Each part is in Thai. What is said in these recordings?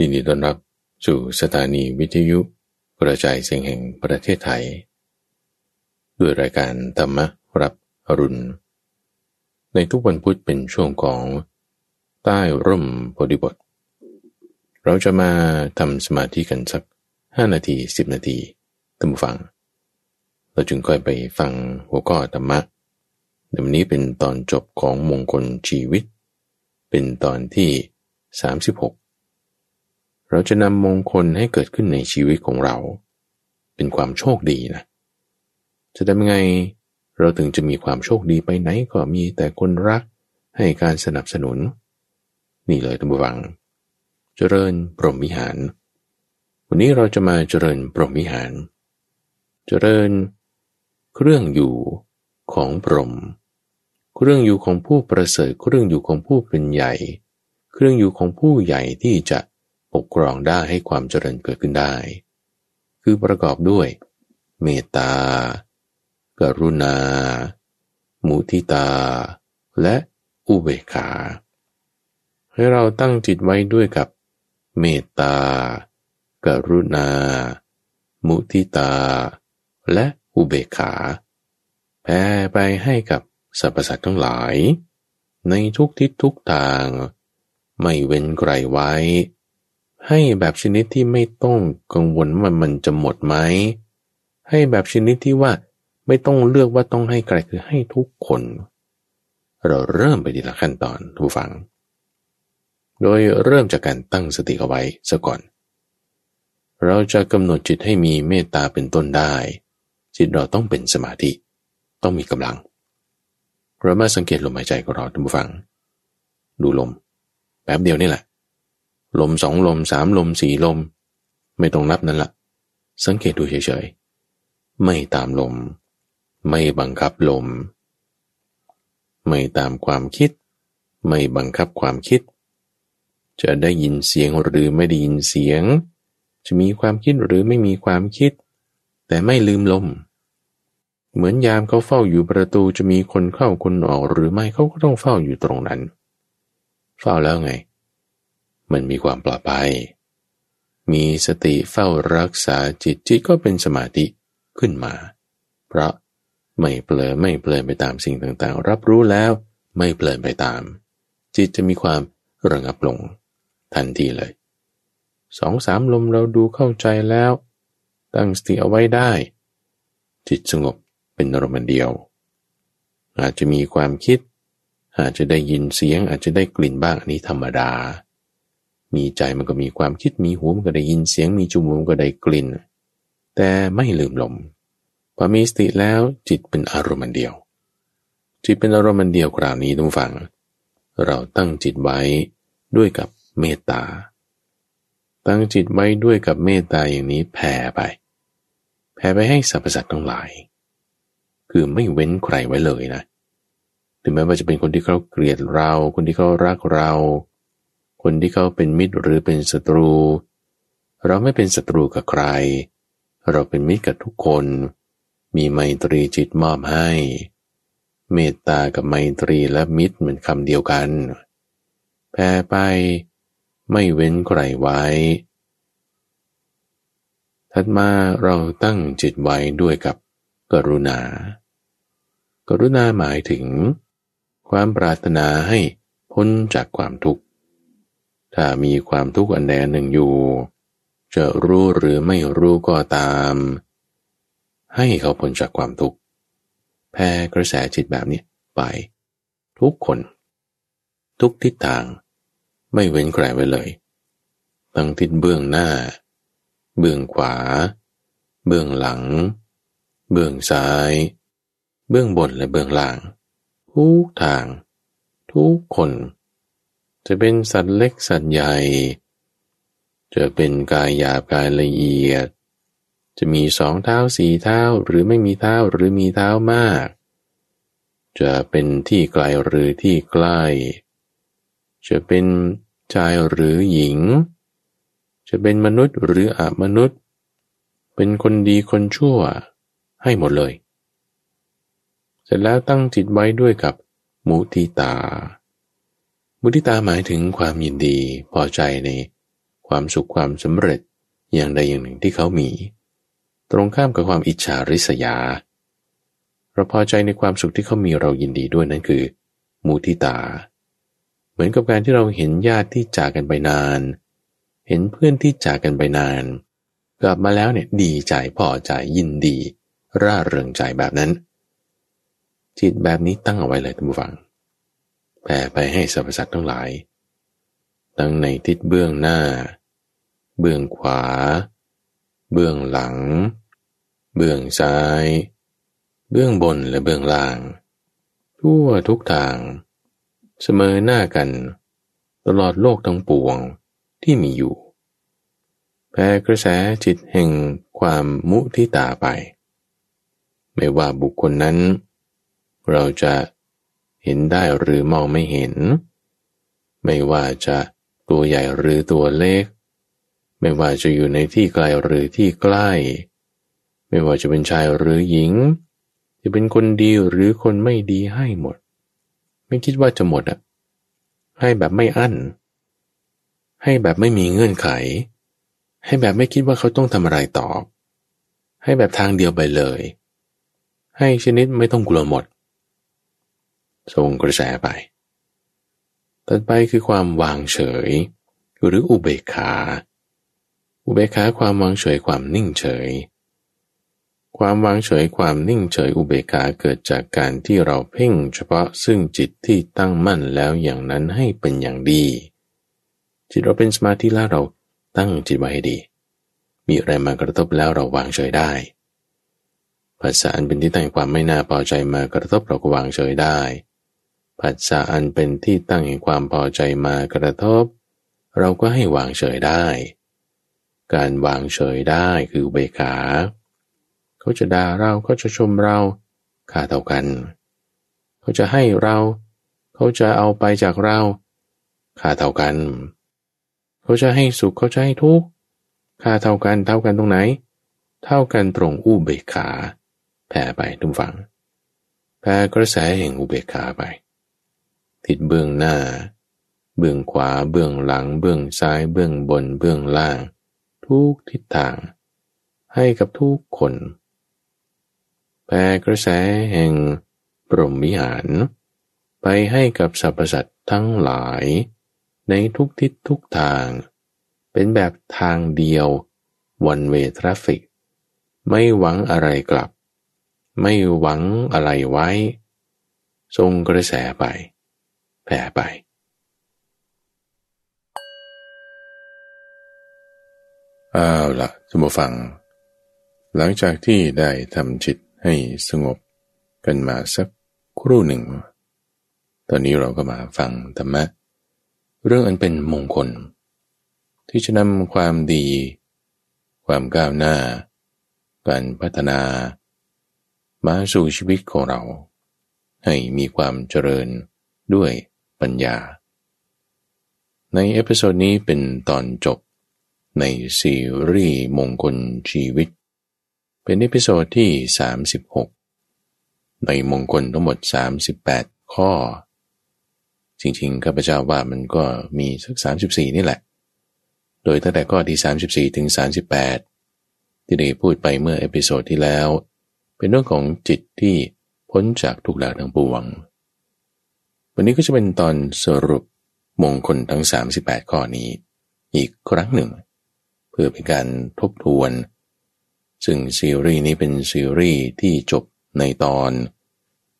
ยินดีต้อนรับสู่สถานีวิทยุกระจายเสียงแห่งประเทศไทย ด้วยรายการธรรมรับอรุณ ในทุกวันพุธเป็นช่วงของใต้ร่มโพธิบท เราจะมาทำสมาธิกันสักห้านาทีสิบนาทีตั้งฟัง เราจึงค่อยไปฟังหัวข้อธรรมะในวันนี้เป็นตอนจบของมงคลชีวิต เป็นตอนที่ 36 เราจะนำมงคลให้เกิดขึ้นในชีวิตของเรา เป็นความโชคดีนะ จะทำยังไงเราถึงจะมีความโชคดีไปไหนก็มีแต่คนรักให้การสนับสนุน นี่เลยท่านผู้ฟัง เจริญปรหมวิหาร วันนี้เราจะมาเจริญปรหมวิหาร เจริญ เครื่องอยู่ของปรหมเครื่องอยู่ของผู้ประเสริฐเครื่องอยู่ของผู้เป็นใหญ่ เครื่องอยู่ของผู้ใหญ่ที่จะ ปกครองได้ให้ความเจริญเกิดขึ้นได้ คือประกอบด้วย เมตตา กรุณา มุทิตา และอุเบกขา ให้เราตั้งจิตไว้ด้วยกับเมตตา กรุณา มุทิตา และอุเบกขาแผ่ไปให้กับสรรพสัตว์ทั้งหลาย ในทุกทิศทุกทาง ไม่เว้นไกลไว้ ให้แบบชนิดที่ไม่ต้องกังวลว่ามันจะหมดไหม ให้แบบชนิดที่ว่าไม่ต้องเลือกว่าต้องให้ใครคือให้ทุกคน เราเริ่มไปทีละขั้นตอนทุกฝัง โดยเริ่มจากการตั้งสติเอาไว้ซะก่อน เราจะกำหนดจิตให้มีเมตตาเป็นต้นได้ จิตเราต้องเป็นสมาธิ ต้องมีกำลัง เรามาสังเกตลมหายใจของเราทุกฝัง ดูลม แป๊บเดียวนี่แหละ ลมสองลมสามลมสี่ลม ไม่ต้องนับนั่นละสังเกตดูเฉยๆ ไม่ตามลม ไม่บังคับลม ไม่ตามความคิด ไม่บังคับความคิด จะได้ยินเสียงหรือไม่ได้ยินเสียง จะมีความคิดหรือไม่มีความคิด แต่ไม่ลืมลม เหมือนยามเขาเฝ้าอยู่ประตูจะมีคนเข้าคนออกหรือไม่เขาก็ต้องเฝ้าอยู่ตรงนั้น เฝ้าแล้วไง มันมีความปลอดภัย มีสติเฝ้ารักษาจิตจิตก็เป็นสมาธิขึ้นมา เพราะไม่เปลือไม่เปลอไปตามสิ่งต่างๆ รับรู้แล้วไม่เปลอไปตาม จิตจะมีความระงับลงทันทีเลยสองสามลมเราดูเข้าใจแล้ว ตั้งสติเอาไว้ได้ จิตสงบเป็นอารมณ์เดียว อาจจะมีความคิด อาจจะได้ยินเสียงอาจจะได้กลิ่นบ้างอันนี้ธรรมดา มีใจมันก็มีความคิดมีหูมันก็ได้ยินเสียงมีจมูกมันก็ได้กลิ่น แต่ไม่ลืมลมพอมีสติแล้วจิตเป็นอารมณ์เดียว จิตเป็นอารมณ์เดียวคราวนี้ต้องฟัง เราตั้งจิตไว้ด้วยกับเมตตา ตั้งจิตไว้ด้วยกับเมตตาอย่างนี้แผ่ไป แผ่ไปให้สรรพสัตว์ทั้งหลาย คือไม่เว้นใครไว้เลยนะ ถึงแม้ว่าจะเป็นคนที่เขาเกลียดเรา คนที่เขารักเรา คนที่เขาเป็นมิตรหรือเป็นศัตรู เราไม่เป็นศัตรูกับใคร เราเป็นมิตรกับทุกคน มีไมตรีจิตมอบให้ เมตตากับไมตรีและมิตรเหมือนคำเดียวกันแพ้ไปไม่เว้นใครไว้ ถัดมาเราตั้งจิตไว้ด้วยกับกรุณา กรุณาหมายถึง ความปรารถนาให้พ้นจากความทุกข์ ถ้ามีความทุกข์อันใดหนึ่งอยู่ จะรู้หรือไม่รู้ก็ตาม ให้เขาพ้นจากความทุกข์แพ้กระแสจิตแบบนี้ไป ทุกคน ทุกทิศทาง ไม่เว้นใครไว้เลย ทั้งทิศเบื้องหน้า เบื้องขวา เบื้องหลัง เบื้องซ้าย เบื้องบนและเบื้องล่าง ทุกทาง ทุกคน จะเป็นสัตว์เล็กสัตว์ใหญ่ จะเป็นกายหยาบกายละเอียด จะมีสองเท้าสี่เท้าหรือไม่มีเท้าหรือมีเท้ามาก จะเป็นที่ไกลหรือที่ใกล้ จะเป็นชายหรือหญิง จะเป็นมนุษย์หรืออมนุษย์ เป็นคนดีคนชั่วให้หมดเลย เสร็จแล้วตั้งจิตไว้ด้วยกับมุติตา มุทิตาหมายถึงความยินดีพอใจในความสุขความสำเร็จอย่างใดอย่างหนึ่งที่เขามี ตรงข้ามกับความอิจฉาริษยา เราพอใจในความสุขที่เขามีเรายินดีด้วยนั่นคือ มูทิตา เหมือนกับการที่เราเห็นญาติที่จากกันไปนาน เห็นเพื่อนที่จากกันไปนาน กลับมาแล้วเนี่ยดีใจพอใจยินดี ร่าเริงใจแบบนั้น จิตแบบนี้ตั้งเอาไว้เลยท่านผู้ฟัง ผ่ไปให้สรรพสัตว์ทั้งหลาย ทั้งในทิศเบื้องหน้า เบื้องขวา เบื้องหลัง เบื้องซ้าย เบื้องบนและเบื้องล่าง ทั่วทุกทาง เสมอหน้ากัน ตลอดโลกทั้งปวงที่มีอยู่แผ่กระแสจิตแห่งความมุทิตาไป ไม่ว่าบุคคลนั้น เราจะ เห็นได้หรือมองไม่เห็น ไม่ว่าจะตัวใหญ่หรือตัวเล็ก ไม่ว่าจะอยู่ในที่ไกลหรือที่ใกล้ ไม่ว่าจะเป็นชายหรือหญิง จะเป็นคนดีหรือคนไม่ดีให้หมด ไม่คิดว่าจะหมดอะ ให้แบบไม่อั้น ให้แบบไม่มีเงื่อนไข ให้แบบไม่คิดว่าเขาต้องทำอะไรตอบ ให้แบบทางเดียวไปเลย ให้ชนิดไม่ต้องกลัวหมด ส่งกระแสไปต่อไปคือความวางเฉย หรืออุเบกขา อุเบกขาความวางเฉยความนิ่งเฉย ความวางเฉยความนิ่งเฉยอุเบกขาเกิดจากการที่เราเพ่งเฉพาะซึ่งจิตที่ตั้งมั่นแล้วอย่างนั้นให้เป็นอย่างดี จิตเราเป็นสมาธิแล้วเราตั้งจิตไว้ให้ดี มีอะไรมากระทบแล้วเราวางเฉยได้ภาษาอันเป็นที่ตั้งความไม่น่าพอใจมากระทบเราก็วางเฉยได้ ผัสสะอันเป็นที่ตั้งแห่งความพอใจมากระทบ เราก็ให้วางเฉยได้ การวางเฉยได้คือเบขา เขาจะด่าเราเขาจะชมเราค่าเท่ากัน เขาจะให้เรา เขาจะเอาไปจากเราค่าเท่ากัน เขาจะให้สุขเขาจะให้ทุกข์ค่าเท่ากันเท่ากันตรงไหน เท่ากันตรงอุเบกขา แผ่ไปทุกฝังแผ่กระแสแห่งอุเบกขาไป ทิศเบื้องหน้า เบื้องขวาเบื้องหลัง เบื้องซ้าย เบื้องบน เบื้องล่าง ทุกทิศทาง ให้กับทุกคนแผ่กระแสแห่งปรมวิหาร ไปให้กับสรรพสัตว์ทั้งหลาย ในทุกทิศทุกทาง เป็นแบบทางเดียว one way traffic ไม่หวังอะไรกลับ ไม่หวังอะไรไว้ ทรงกระแสไป แผ่ไป เอาละท่านผู้ฟัง หลังจากที่ได้ทำจิตให้สงบกันมาสักครู่หนึ่ง ตอนนี้เราก็มาฟังธรรมะ เรื่องอันเป็นมงคล ที่จะนำความดี ความก้าวหน้า การพัฒนา มาสู่ชีวิตของเรา ให้มีความเจริญด้วย ปัญญา ใน episode นี้เป็นตอนจบในซีรีส์มงคลชีวิต เป็น episode ที่ 36 ในมงคลทั้งหมด 38 ข้อ จริงๆข้าพเจ้าว่ามันก็มีสัก 34 นี่แหละ โดยตั้งแต่ข้อที่ 34 ถึง 38 ที่ได้พูดไปเมื่อ episode ที่แล้ว เป็นเรื่องของจิตที่พ้นจากทุกข์แล้วทั้งปวง วันนี้ก็จะเป็นตอนสรุปมงคลทั้ง 38 ข้อนี้ อีกครั้งหนึ่ง เพื่อเป็นการทบทวน ซึ่งซีรีส์นี้เป็นซีรีส์ที่จบในตอน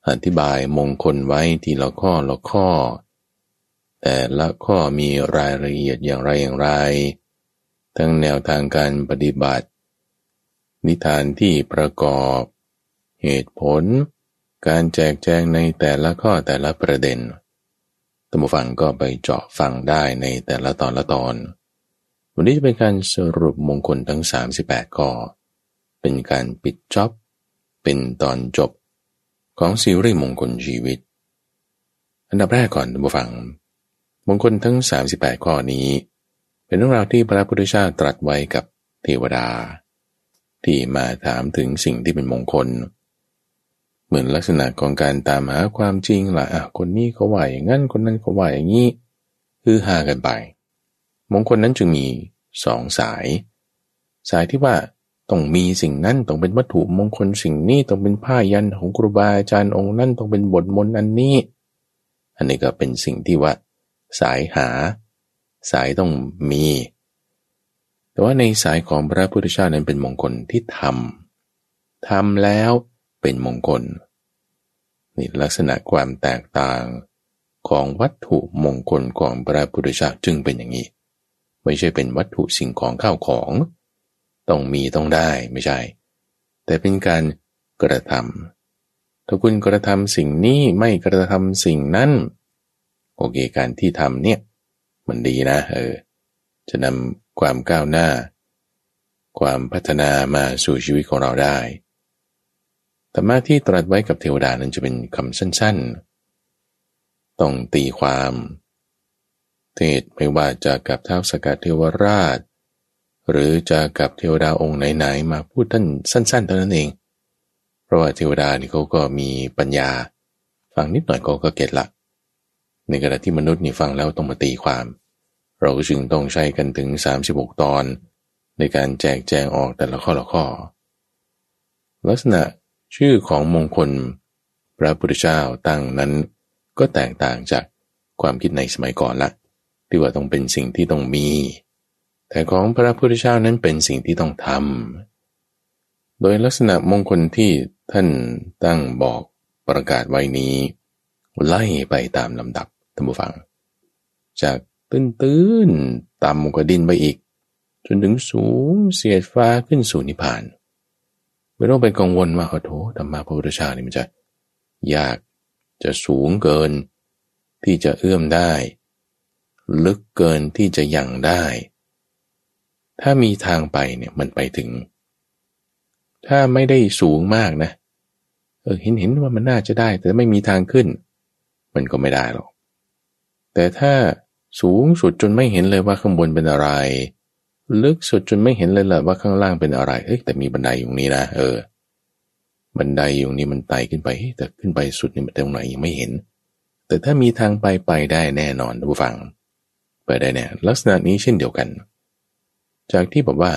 อธิบายมงคลไว้ทีละข้อละข้อ แต่ละข้อมีรายละเอียดอย่างไรอย่างไร ทั้งแนวทางการปฏิบัติ นิทานที่ประกอบ เหตุผล การแจกแจงในแต่ละข้อแต่ละประเด็นตัมฟังก็ไปเจาะฟังได้ในแต่ละตอนละตอน วันนี้จะเป็นการสรุปมงคลทั้ง 38ข้อ เป็นการปิดจ็อบ เป็นตอนจบของซีรีส์มงคลชีวิต อันดับแรกก่อนตัมฟัง มงคลทั้ง 38 ข้อนี้ เป็นเรื่องราวที่พระพุทธเจ้าตรัสไว้กับเทวดา ที่มาถามถึงสิ่งที่เป็นมงคลเเหมือนลักษณะของการตามหาความจริงละอะคนนี้เขาว่าอย่างนั้นคนนั้นเขาว่าอย่างนี้คือหากันไปมงคลนั้นจึงมีสองสาย สายที่ว่าต้องมีสิ่งนั้นต้องเป็นวัตถุมงคลสิ่งนี้ต้องเป็นผ้ายันของครูบาอาจารย์องค์นั้นต้องเป็นบทมนต์อันนี้ อันนี้ก็เป็นสิ่งที่ว่า สายหา สายต้องมี แต่ว่าในสายของพระพุทธเจ้านั้นเป็นมงคลที่ทำทำแล้ว เป็นมงคลนี่ลักษณะความแตกต่างของวัตถุมงคลของพระพุทธเจ้าจึงเป็นอย่างนี้ ไม่ใช่เป็นวัตถุสิ่งของข้าวของ ต้องมีต้องได้ไม่ใช่ แต่เป็นการกระทำถ้าคุณกระทำสิ่งนี้ไม่กระทำสิ่งนั้น โอเคการที่ทำเนี่ยมันดีนะเออจะนำความก้าวหน้า ความพัฒนามาสู่ชีวิตของเราได้ รรมะที่ตรัสไว้กับเทวดานั้นจะเป็นคำสั้นๆ ต้องตีความ เทศไม่ว่าจะกับท้าวสกัดเทวราช หรือจะกับเทวดาองค์ไหนๆ มาพูดท่านสั้นๆเท่านั้นเอง เพราะว่าเทวดานี่เขาก็มีปัญญา ฟังนิดหน่อยก็ก็เก็ตละในขณะที่มนุษย์นี่ฟังแล้วต้องมาตีความ เราก็จึงต้องใช้กันถึง 36 ตอน ในการแจกแจงออกแต่ละข้อละข้อ ลักษณะ ชื่อของมงคลพระพุทธเจ้าตั้งนั้น ก็แตกต่างจากความคิดในสมัยก่อนละที่ว่าต้องเป็นสิ่งที่ต้องมี แต่ของพระพุทธเจ้านั้นเป็นสิ่งที่ต้องทำโดยลักษณะมงคลที่ท่านตั้งบอกประกาศไว้นี้ ไล่ไปตามลำดับท่านผู้ฟัง จากตื้นตื้นต่ำกว่าดินไปอีก จนถึงสูงเสียดฟ้าขึ้นสู่นิพพาน ไม่ต้องเป็นกังวลว่าโอ้โหธรรมะพระพุทธเจ้านี่มันจะ ยากจะสูงเกิน ที่จะเอื้อมได้ ลึกเกินที่จะยังได้ ถ้ามีทางไปเนี่ยมันไปถึง ถ้าไม่ได้สูงมากนะ เออเห็นเห็นว่ามันน่าจะได้ แต่ไม่มีทางขึ้น มันก็ไม่ได้หรอกแต่ถ้าสูงสุดจนไม่เห็นเลยว่าข้างบนเป็นอะไร ลึกสุดจนไม่เห็นเลยแหละว่าข้างล่างเป็นอะไร เอ้ยแต่มีบันไดอยู่นี้นะ เออ บันไดอยู่นี้มันไต่ขึ้นไปแต่ขึ้นไปสุดนี่มันตรงไหนยังไม่เห็น แต่ถ้ามีทางไปไปได้แน่นอนผู้ฟัง ไปได้แน่ลักษณะนี้เช่นเดียวกัน จากที่บอกว่า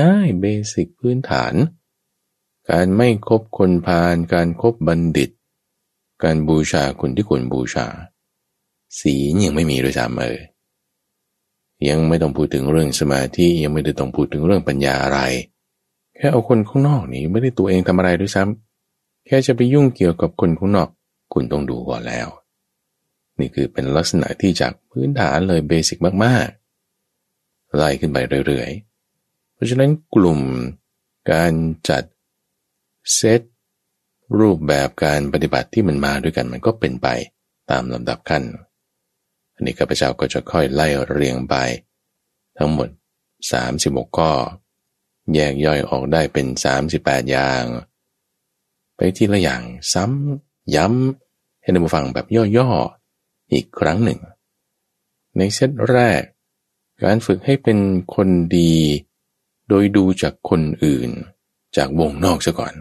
ง่ายๆเบสิกพื้นฐาน การไม่คบคนพาลการครบบัณฑิต การบูชาคนที่ควรบูชา สียังไม่มีด้วยซ้ำเออ ยังไม่ต้องพูดถึงเรื่องสมาธิยังไม่ได้ต้องพูดถึงเรื่องปัญญาอะไร แค่เอาคนข้างนอกนี่ไม่ได้ตัวเองทำอะไรด้วยซ้ำแค่จะไปยุ่งเกี่ยวกับคนข้างนอก คุณต้องดูก่อนแล้ว นี่คือเป็นลักษณะที่จากพื้นฐานเลยเบสิกมากๆไล่ขึ้นไปเรื่อยๆ เพราะฉะนั้นกลุ่มการจัดเซตรูปแบบการปฏิบัติที่มันมาด้วยกันมันก็เป็นไปตามลำดับขั้น อันนี้ข้าพเจ้าก็จะค่อยไล่เรียงไป ทั้งหมด 36 ข้อ แยกย่อยออกได้เป็น 38 อย่าง ไปทีละอย่างซ้ำย้ำให้ท่านผู้ฟังแบบย่อๆอีกครั้งหนึ่ง ในเซตแรก การฝึกให้เป็นคนดี โดยดูจากคนอื่น จากวงนอกซะก่อน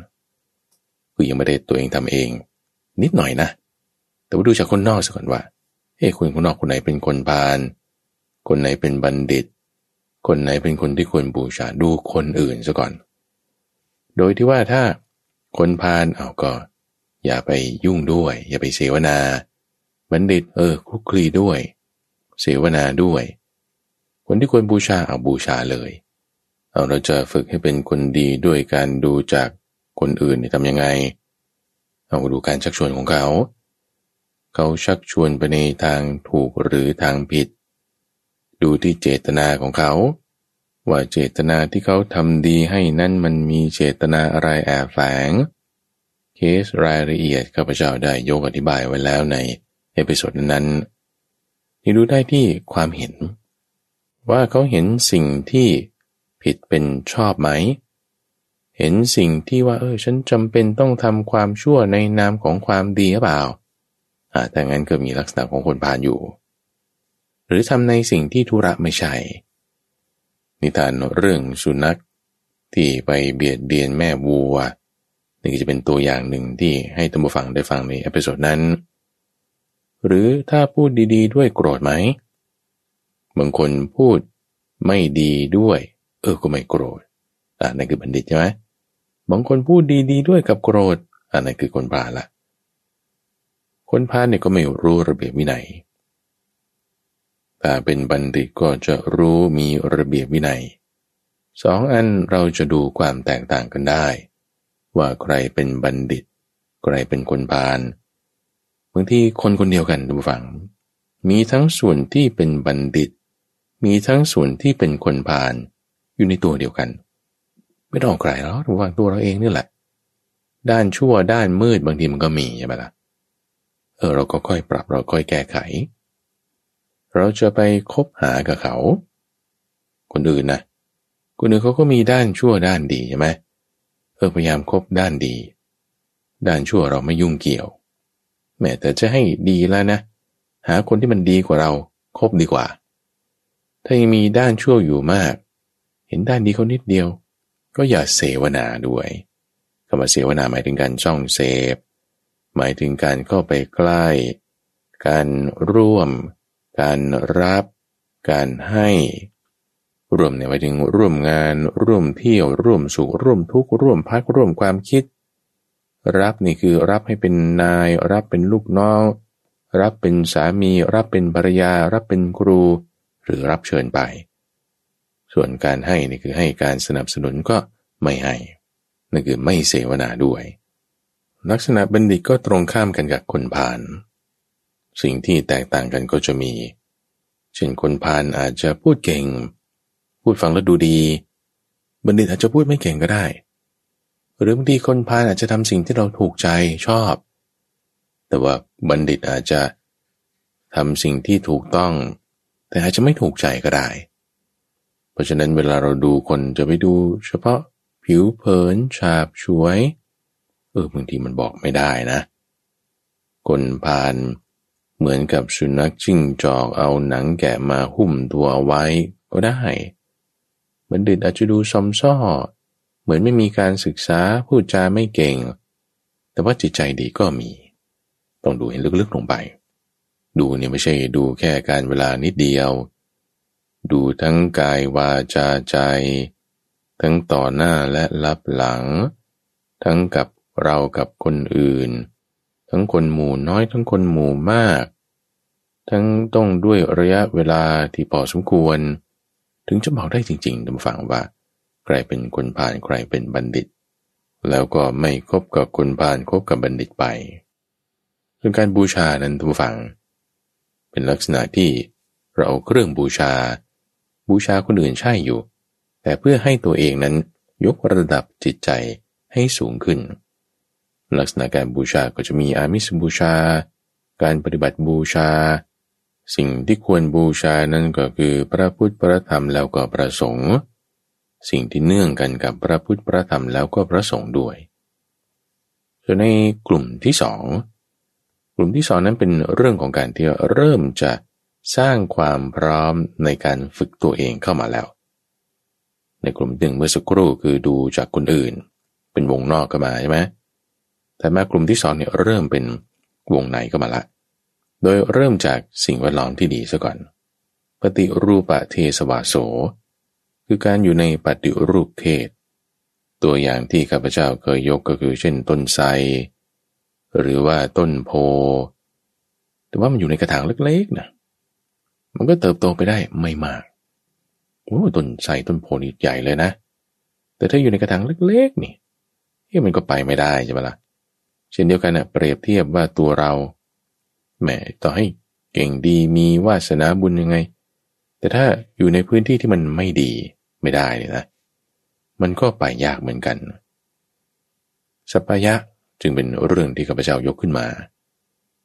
คือยังไม่ได้ตัวเองทำเอง นิดหน่อยนะ แต่ว่าดูจากคนนอกซะก่อนว่า เอ้คนข้างนอกคนไหนเป็นคนพาลคนไหนเป็นบัณฑิต คนไหนเป็นคนที่ควรบูชาดูคนอื่นซะก่อน โดยที่ว่าถ้าคนพาลเอาก็ อย่าไปยุ่งด้วย อย่าไปเสวนา บัณฑิต เออคุกคลีด้วย เสวนาด้วย คนที่ควรบูชาเอาบูชาเลยเอาเราจะฝึกให้เป็นคนดีด้วยการดูจากคนอื่นทำยังไง เอาดูการชักชวนของเขา เขาชักชวนไปในทางถูกหรือทางผิด ดูที่เจตนาของเขา ว่าเจตนาที่เขาทำดีให้นั่นมันมีเจตนาอะไรแอบแฝง เคสรายละเอียดข้าพเจ้าได้ยกอธิบายไว้แล้วในepisode นั้นนี่ดูได้ที่ความเห็น ว่าเขาเห็นสิ่งที่ผิดเป็นชอบไหม เห็นสิ่งที่ว่าเออฉันจำเป็นต้องทำความชั่วในนามของความดีหรือเปล่า แต่งั้นก็มีลักษณะของคนพาลอยู่ หรือทำในสิ่งที่ธุระไม่ใช่ นิทานเรื่องสุนัขที่ไปเบียดเบียนแม่วัวนี่จะเป็นตัวอย่างหนึ่งที่ให้ท่านผู้ฟังได้ฟังใน episode นั้น หรือถ้าพูดดีๆ ด้วยโกรธไหมบางคนพูดไม่ดีด้วย เออก็ไม่โกรธอ่านั่นคือบัณฑิตใช่ไหมบางคนพูดดีๆด้วยกับโกรธอ่านั่นคือคนพาลละ คนพาลเนี่ยก็ไม่รู้ระเบียบวินัยถ้าเป็นบัณฑิตก็จะรู้มีระเบียบวินัยสองอันเราจะดูความแตกต่างกันได้ ว่าใครเป็นบัณฑิต ใครเป็นคนพาลบางทีคนคนเดียวกันดูฟัง มีทั้งส่วนที่เป็นบัณฑิต มีทั้งส่วนที่เป็นคนพาลอยู่ในตัวเดียวกัน ไม่ต้องใครแล้วดูฟังตัวเราเองนี่แหละ ด้านชั่วด้านมืดบางทีมันก็มีใช่ไหมล่ะ เออเราก็ค่อยปรับเราค่อยแก้ไข เราจะไปคบหากับเขา คนอื่นนะคนอื่นเขาก็มีด้านชั่วด้านดีใช่ไหมเออพยายามคบด้านดี ด้านชั่วเราไม่ยุ่งเกี่ยว แม้แต่จะให้ดีแล้วนะ หาคนที่มันดีกว่าเราคบดีกว่า ถ้ายังมีด้านชั่วอยู่มาก เห็นด้านดีเขานิดเดียว ก็อย่าเสวนาด้วยคำว่าเสวนาหมายถึงการช่องเสพ หมายถึงการเข้าไปใกล้ การร่วม การรับ การให้ ร่วมเนี่ยหมายถึงร่วมงาน ร่วมเที่ยว ร่วมสุข ร่วมทุกข์ ร่วมพัก ร่วมความคิด รับนี่คือรับให้เป็นนาย รับเป็นลูกน้อง รับเป็นสามี รับเป็นภรรยา รับเป็นครู หรือรับเชิญไป ส่วนการให้นี่คือให้การสนับสนุนก็ไม่ให้ นั่นคือไม่เสวนาด้วย ลักษณะบัณฑิตก็ตรงข้ามกันกับคนพาลสิ่งที่แตกต่างกันก็จะมี เช่นคนพาลอาจจะพูดเก่ง พูดฟังแล้วดูดี บัณฑิตอาจจะพูดไม่เก่งก็ได้ หรือบางทีคนพาลอาจจะทำสิ่งที่เราถูกใจชอบ แต่ว่าบัณฑิตอาจจะทำสิ่งที่ถูกต้อง แต่อาจจะไม่ถูกใจก็ได้ เพราะฉะนั้นเวลาเราดูคนจะไปดูเฉพาะผิวเผินฉาบช่วย ออบางทีมันบอกไม่ได้นะคนพาลเหมือนกับสุนัขจิ้งจอกเอาหนังแกะมาหุ้มตัวเอาไว้ก็ได้บัณฑิตอาจจะดูซอมซ่อ เหมือนไม่มีการศึกษาพูดจาไม่เก่ง แต่ว่าจิตใจดีก็มี ต้องดูให้ลึกๆลงไป ดูเนี่ยไม่ใช่ดูแค่การเวลานิดเดียว ดูทั้งกายวาจาใจ ทั้งต่อหน้าและลับหลัง ทั้งกับ เรากับคนอื่น ทั้งคนหมู่น้อยทั้งคนหมู่มาก ทั้งต้องด้วยระยะเวลาที่พอสมควร ถึงจะบอกได้จริงๆท่านฟังว่า ใครเป็นคนผ่านใครเป็นบัณฑิต แล้วก็ไม่คบกับคนผ่านคบกับบัณฑิตไปส่วนการบูชานั้นท่านฟัง เป็นลักษณะที่เราเอาเครื่องบูชา บูชาคนอื่นใช่อยู่ แต่เพื่อให้ตัวเองนั้นยกระดับจิตใจให้สูงขึ้น ลักษณะการบูชาก็จะมีอามิสบูชา การปฏิบัติบูชา สิ่งที่ควรบูชานั้นก็คือพระพุทธพระธรรมแล้วก็พระสงฆ์สิ่งที่เนื่องกันกับพระพุทธพระธรรมแล้วก็พระสงฆ์ด้วยส่วนในกลุ่มที่สองกลุ่มที่สองนั้นเป็นเรื่องของการที่เริ่มจะสร้างความพร้อมในการฝึกตัวเองเข้ามาแล้ว ในกลุ่มหนึ่งเมื่อสักครู่คือดูจากคนอื่น เป็นวงนอกก็มาใช่ไหม แต่มากลุ่มที่สองเนี่ยเริ่มเป็นวงในก็มาละ โดยเริ่มจากสิ่งแวดล้อมที่ดีซะก่อน ปฏิรูปะเทสวาโส คือการอยู่ในปฏิรูปเทศ ตัวอย่างที่ข้าพเจ้าเคยยกก็คือเช่นต้นไทรหรือว่าต้นโพ แต่ว่ามันอยู่ในกระถางเล็กๆนะ มันก็เติบโตไปได้ไม่มาก โอ้ต้นไทรต้นโพนี่ใหญ่เลยนะ แต่ถ้าอยู่ในกระถางเล็ก ๆ นี่เฮ้มันก็ไปไม่ได้ใช่ไหมละ่ะ เช่นเดียวกันนะเปรียบเทียบว่าตัวเราแหมต่อให้เก่งดีมีวาสนาบุญยังไง แต่ถ้าอยู่ในพื้นที่ที่มันไม่ดีไม่ได้เลยนะ มันก็ไปยากเหมือนกันสัพยะจึงเป็นเรื่องที่ข้าพเจ้ายกขึ้นมา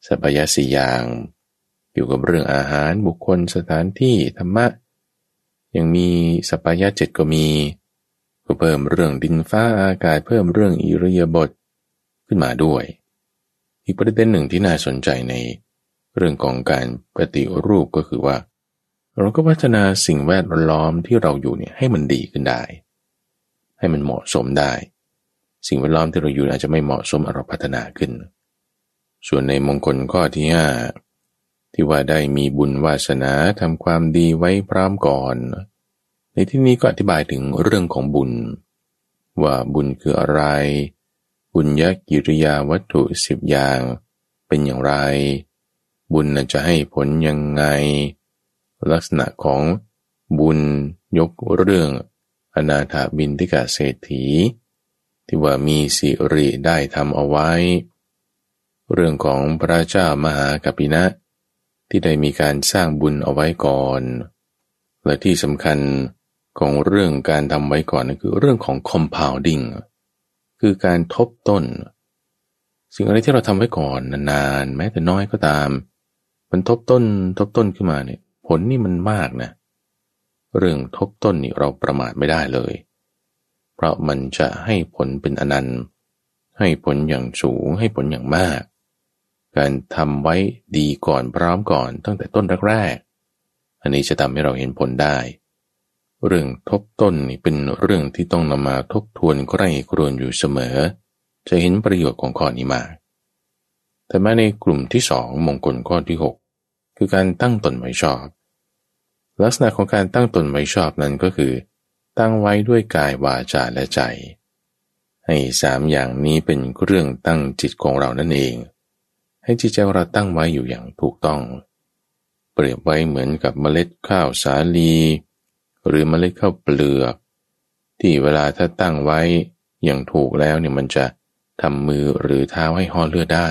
สัพยะสี่อย่างเกี่ยวกับเรื่องอาหารบุคคลสถานที่ธรรมะ ยังมีสัพยะเจ็ดก็มีก็เพิ่มเรื่องดินฟ้าอากาศเพิ่มเรื่องอิริยาบถ ขึ้นมาด้วย อีกประเด็นหนึ่งที่น่าสนใจในเรื่องของการปฏิรูปก็คือว่า เราก็พัฒนาสิ่งแวดล้อมที่เราอยู่เนี่ยให้มันดีขึ้นได้ ให้มันเหมาะสมได้ สิ่งแวดล้อมที่เราอยู่อาจจะไม่เหมาะสมเราพัฒนาขึ้น ส่วนในมงคลข้อที่ห้าที่ว่าได้มีบุญวาสนาทำความดีไว้พร้อมก่อน ในที่นี้ก็อธิบายถึงเรื่องของบุญ ว่าบุญคืออะไร บุญยกิริยาวัตถุสิบอย่างเป็นอย่างไร บุญจะให้ผลยังไง ลักษณะของบุญยกเรื่องอนาถาบินทิกาเศรษฐี ที่ว่ามีสิริได้ทำเอาไว้ เรื่องของพระเจ้ามหากัปินะ ที่ได้มีการสร้างบุญเอาไว้ก่อน และที่สำคัญของเรื่องการทำไว้ก่อนนั่นคือเรื่องของ compounding คือการทบต้น สิ่งอะไรที่เราทำไว้ก่อนนานๆแม้แต่น้อยก็ตาม มันทบต้นทบต้นขึ้นมาเนี่ย ผลนี่มันมากนะ เรื่องทบต้นนี่เราประมาทไม่ได้เลย เพราะมันจะให้ผลเป็นอนันต์ ให้ผลอย่างสูงให้ผลอย่างมาก การทำไว้ดีก่อนพร้อมก่อนตั้งแต่ต้นแรกๆอันนี้จะทำให้เราเห็นผลได้ เรื่องทบต้นนี่เป็นเรื่องที่ต้องนำมาทบทวนใกล้ครวนอยู่เสมอ จะเห็นประโยชน์ของข้อนี้มาแต่มาในกลุ่มที่สองมงคลข้อที่ 6 คือการตั้งตนไว้ชอบ ลักษณะของการตั้งตนไว้ชอบนั้นก็คือ ตั้งไว้ด้วยกายวาจาและใจ ให้สามอย่างนี้เป็นเรื่องตั้งจิตของเรานั่นเอง ให้จิตใจเราตั้งไว้อยู่อย่างถูกต้อง เปรียบไว้เหมือนกับเมล็ดข้าวสาลี หรือเมล็ดข้าวเปลือก ที่เวลาถ้าตั้งไว้อย่างถูกแล้วเนี่ยมันจะทำมือหรือเท้าให้ห่อเลือดได้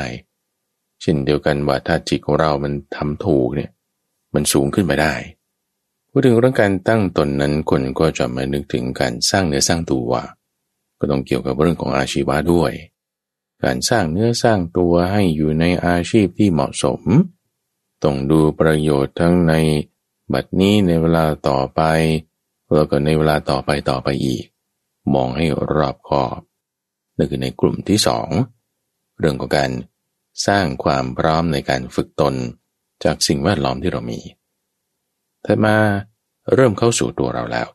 เช่นเดียวกันว่าถ้าจิตของเรามันทำถูกเนี่ยมันสูงขึ้นไปได้พูดถึงเรื่องการตั้งตนนั้นคนก็จะมานึกถึงการสร้างเนื้อสร้างตัว ก็ต้องเกี่ยวกับเรื่องของอาชีวะด้วย การสร้างเนื้อสร้างตัวให้อยู่ในอาชีพที่เหมาะสม ต้องดูประโยชน์ทั้งใน บัดนี้ในเวลาต่อไปแล้วก็ในเวลาต่อไปต่อไปอีก มองให้รอบคอบนั่นคือในกลุ่มที่สองเรื่องของการสร้างความพร้อมในการฝึกตนจากสิ่งแวดล้อมที่เรามีถัดมาเริ่มเข้าสู่ตัวเราแล้ว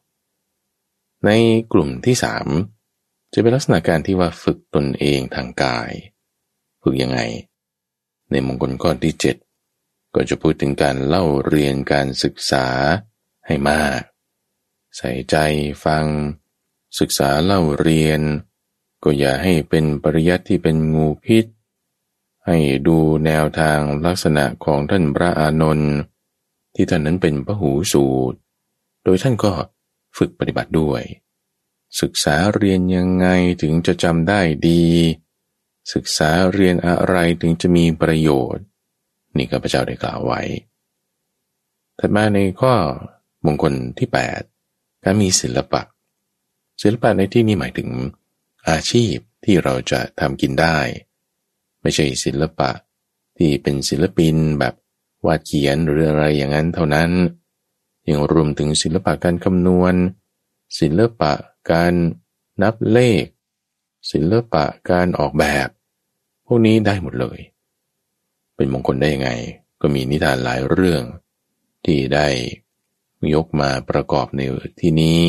ในกลุ่มที่สามจะเป็นลักษณะการที่ว่าฝึกตนเองทางกาย ฝึกยังไง ในมงคลข้อที่เจ็ด ก็จะพูดถึงการเล่าเรียนการศึกษาให้มาก ใส่ใจฟัง ศึกษาเล่าเรียน ก็อย่าให้เป็นปริยัติที่เป็นงูพิษ ให้ดูแนวทางลักษณะของท่านพระอานนท์ที่ท่านนั้นเป็นพระหูสูตร โดยท่านก็ฝึกปฏิบัติด้วย ศึกษาเรียนยังไงถึงจะจำได้ดี ศึกษาเรียนอะไรถึงจะมีประโยชน์ นี่ข้าพเจ้าได้กล่าวไว้ ถัดมาในข้อมงคลที่ 8 การมีศิลปะ ศิลปะในที่นี้หมายถึงอาชีพที่เราจะทำกินได้ ไม่ใช่ศิลปะที่เป็นศิลปินแบบวาดเขียนหรืออะไรอย่างนั้นเท่านั้น ยังรวมถึงศิลปะการคำนวณ ศิลปะการนับเลข ศิลปะการออกแบบ พวกนี้ได้หมดเลย เป็นมงคลได้ยังไง ก็มีนิทานหลายเรื่อง ที่ได้ยกมาประกอบในที่นี้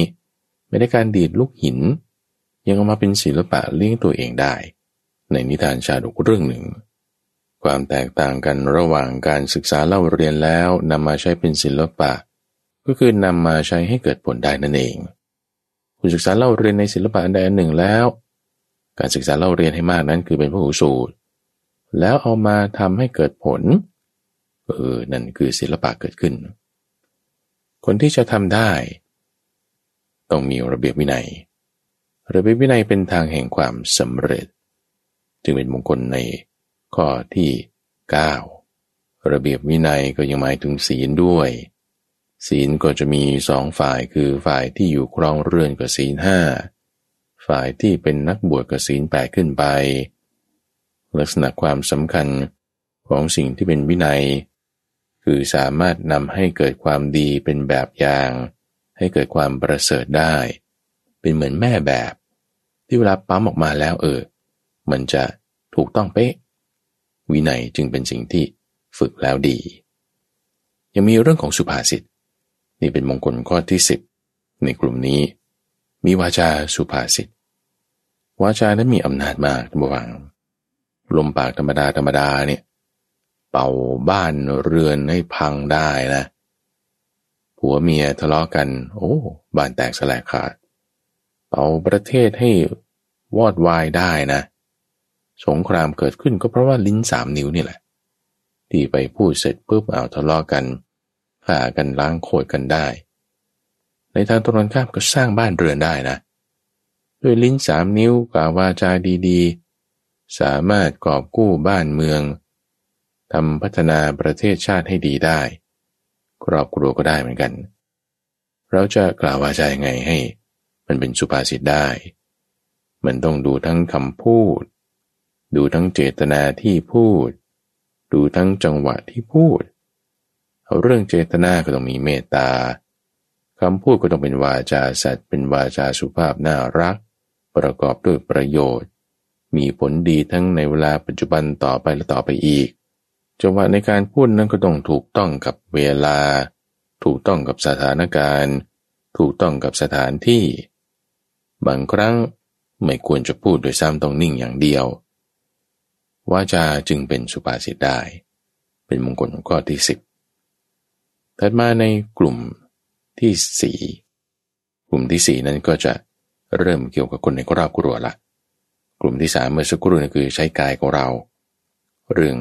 ไม่ได้การดีดลูกหิน ยังเอามาเป็นศิลปะเลี้ยงตัวเองได้ ในนิทานชาดกเรื่องหนึ่ง ความแตกต่างกันระหว่างการศึกษาเล่าเรียนแล้วนำมาใช้เป็นศิลปะ ก็คือนำมาใช้ให้เกิดผลได้นั่นเอง คุณศึกษาเล่าเรียนในศิลปะอันใดอันหนึ่งแล้ว การศึกษาเล่าเรียนให้มากนั้นคือเป็นพหูสูตร แล้วเอามาทำให้เกิดผล เออ นั่นคือศิลปะเกิดขึ้น คนที่จะทำได้ ต้องมีระเบียบวินัย ระเบียบวินัยเป็นทางแห่งความสำเร็จ จึงเป็นมงคลในข้อที่ 9 ระเบียบวินัยก็ยังหมายถึงศีลด้วย ศีลก็จะมีสองฝ่ายคือฝ่ายที่อยู่ครองเรือนกับศีลห้าฝ่ายที่เป็นนักบวชกับศีลแปดขึ้นไป ลักษณะความสำคัญของสิ่งที่เป็นวินัย คือสามารถนำให้เกิดความดีเป็นแบบอย่าง ให้เกิดความประเสริฐได้ เป็นเหมือนแม่แบบ ที่เวลาปั๊มออกมาแล้วเออ มันจะถูกต้องเป๊ะ วินัยจึงเป็นสิ่งที่ฝึกแล้วดี ยังมีเรื่องของสุภาษิตนี่เป็นมงคลข้อที่สิบในกลุ่มนี้ มีวาจาสุภาษิตวาจานั้นมีอำนาจมากท่านผู้ฟัง ลมปากธรรมดาธรรมดาเนี่ย เป่าบ้านเรือนให้พังได้นะ ผัวเมียทะเลาะกัน โอ้ บ้านแตกสลายขาดเอาประเทศให้วอดวายได้นะ สงครามเกิดขึ้นก็เพราะว่าลิ้นสามนิ้วนี่แหละ ที่ไปพูดเสร็จปุ๊บเอาทะเลาะกันฆ่ากันล้างโคดกันได้ ในทางตรงข้ามก็สร้างบ้านเรือนได้นะ ด้วยลิ้นสามนิ้วกล่าววาจาดีๆ สามารถกอบกู้บ้านเมืองทำพัฒนาประเทศชาติให้ดีได้ ครอบครัวก็ได้เหมือนกัน เราจะกล่าววาจายังไงให้ มันเป็นสุภาษิตได้ มันต้องดูทั้งคำพูด ดูทั้งเจตนาที่พูด ดูทั้งจังหวะที่พูด เรื่องเจตนาก็ต้องมีเมตตาคำพูดก็ต้องเป็นวาจาสัตว์เป็นวาจาสุภาพน่ารัก ประกอบด้วยประโยชน์ มีผลดีทั้งในเวลาปัจจุบันต่อไปและต่อไปอีกจังหวะในการพูดนั้นก็ต้องถูกต้องกับเวลา ถูกต้องกับสถานการณ์ ถูกต้องกับสถานที่ บางครั้งไม่ควรจะพูดโดยซ้ำต้องนิ่งอย่างเดียววาจาจึงเป็นสุภาษิตได้ เป็นมงคลข้อที่สิบถัดมาในกลุ่มที่สี่กลุ่มที่สี่นั้นก็จะเริ่มเกี่ยวกับคนในครอบครัวละ กลุ่มที่สามเมื่อสักครู่นี่คือใช้กายของเรา เรื่อง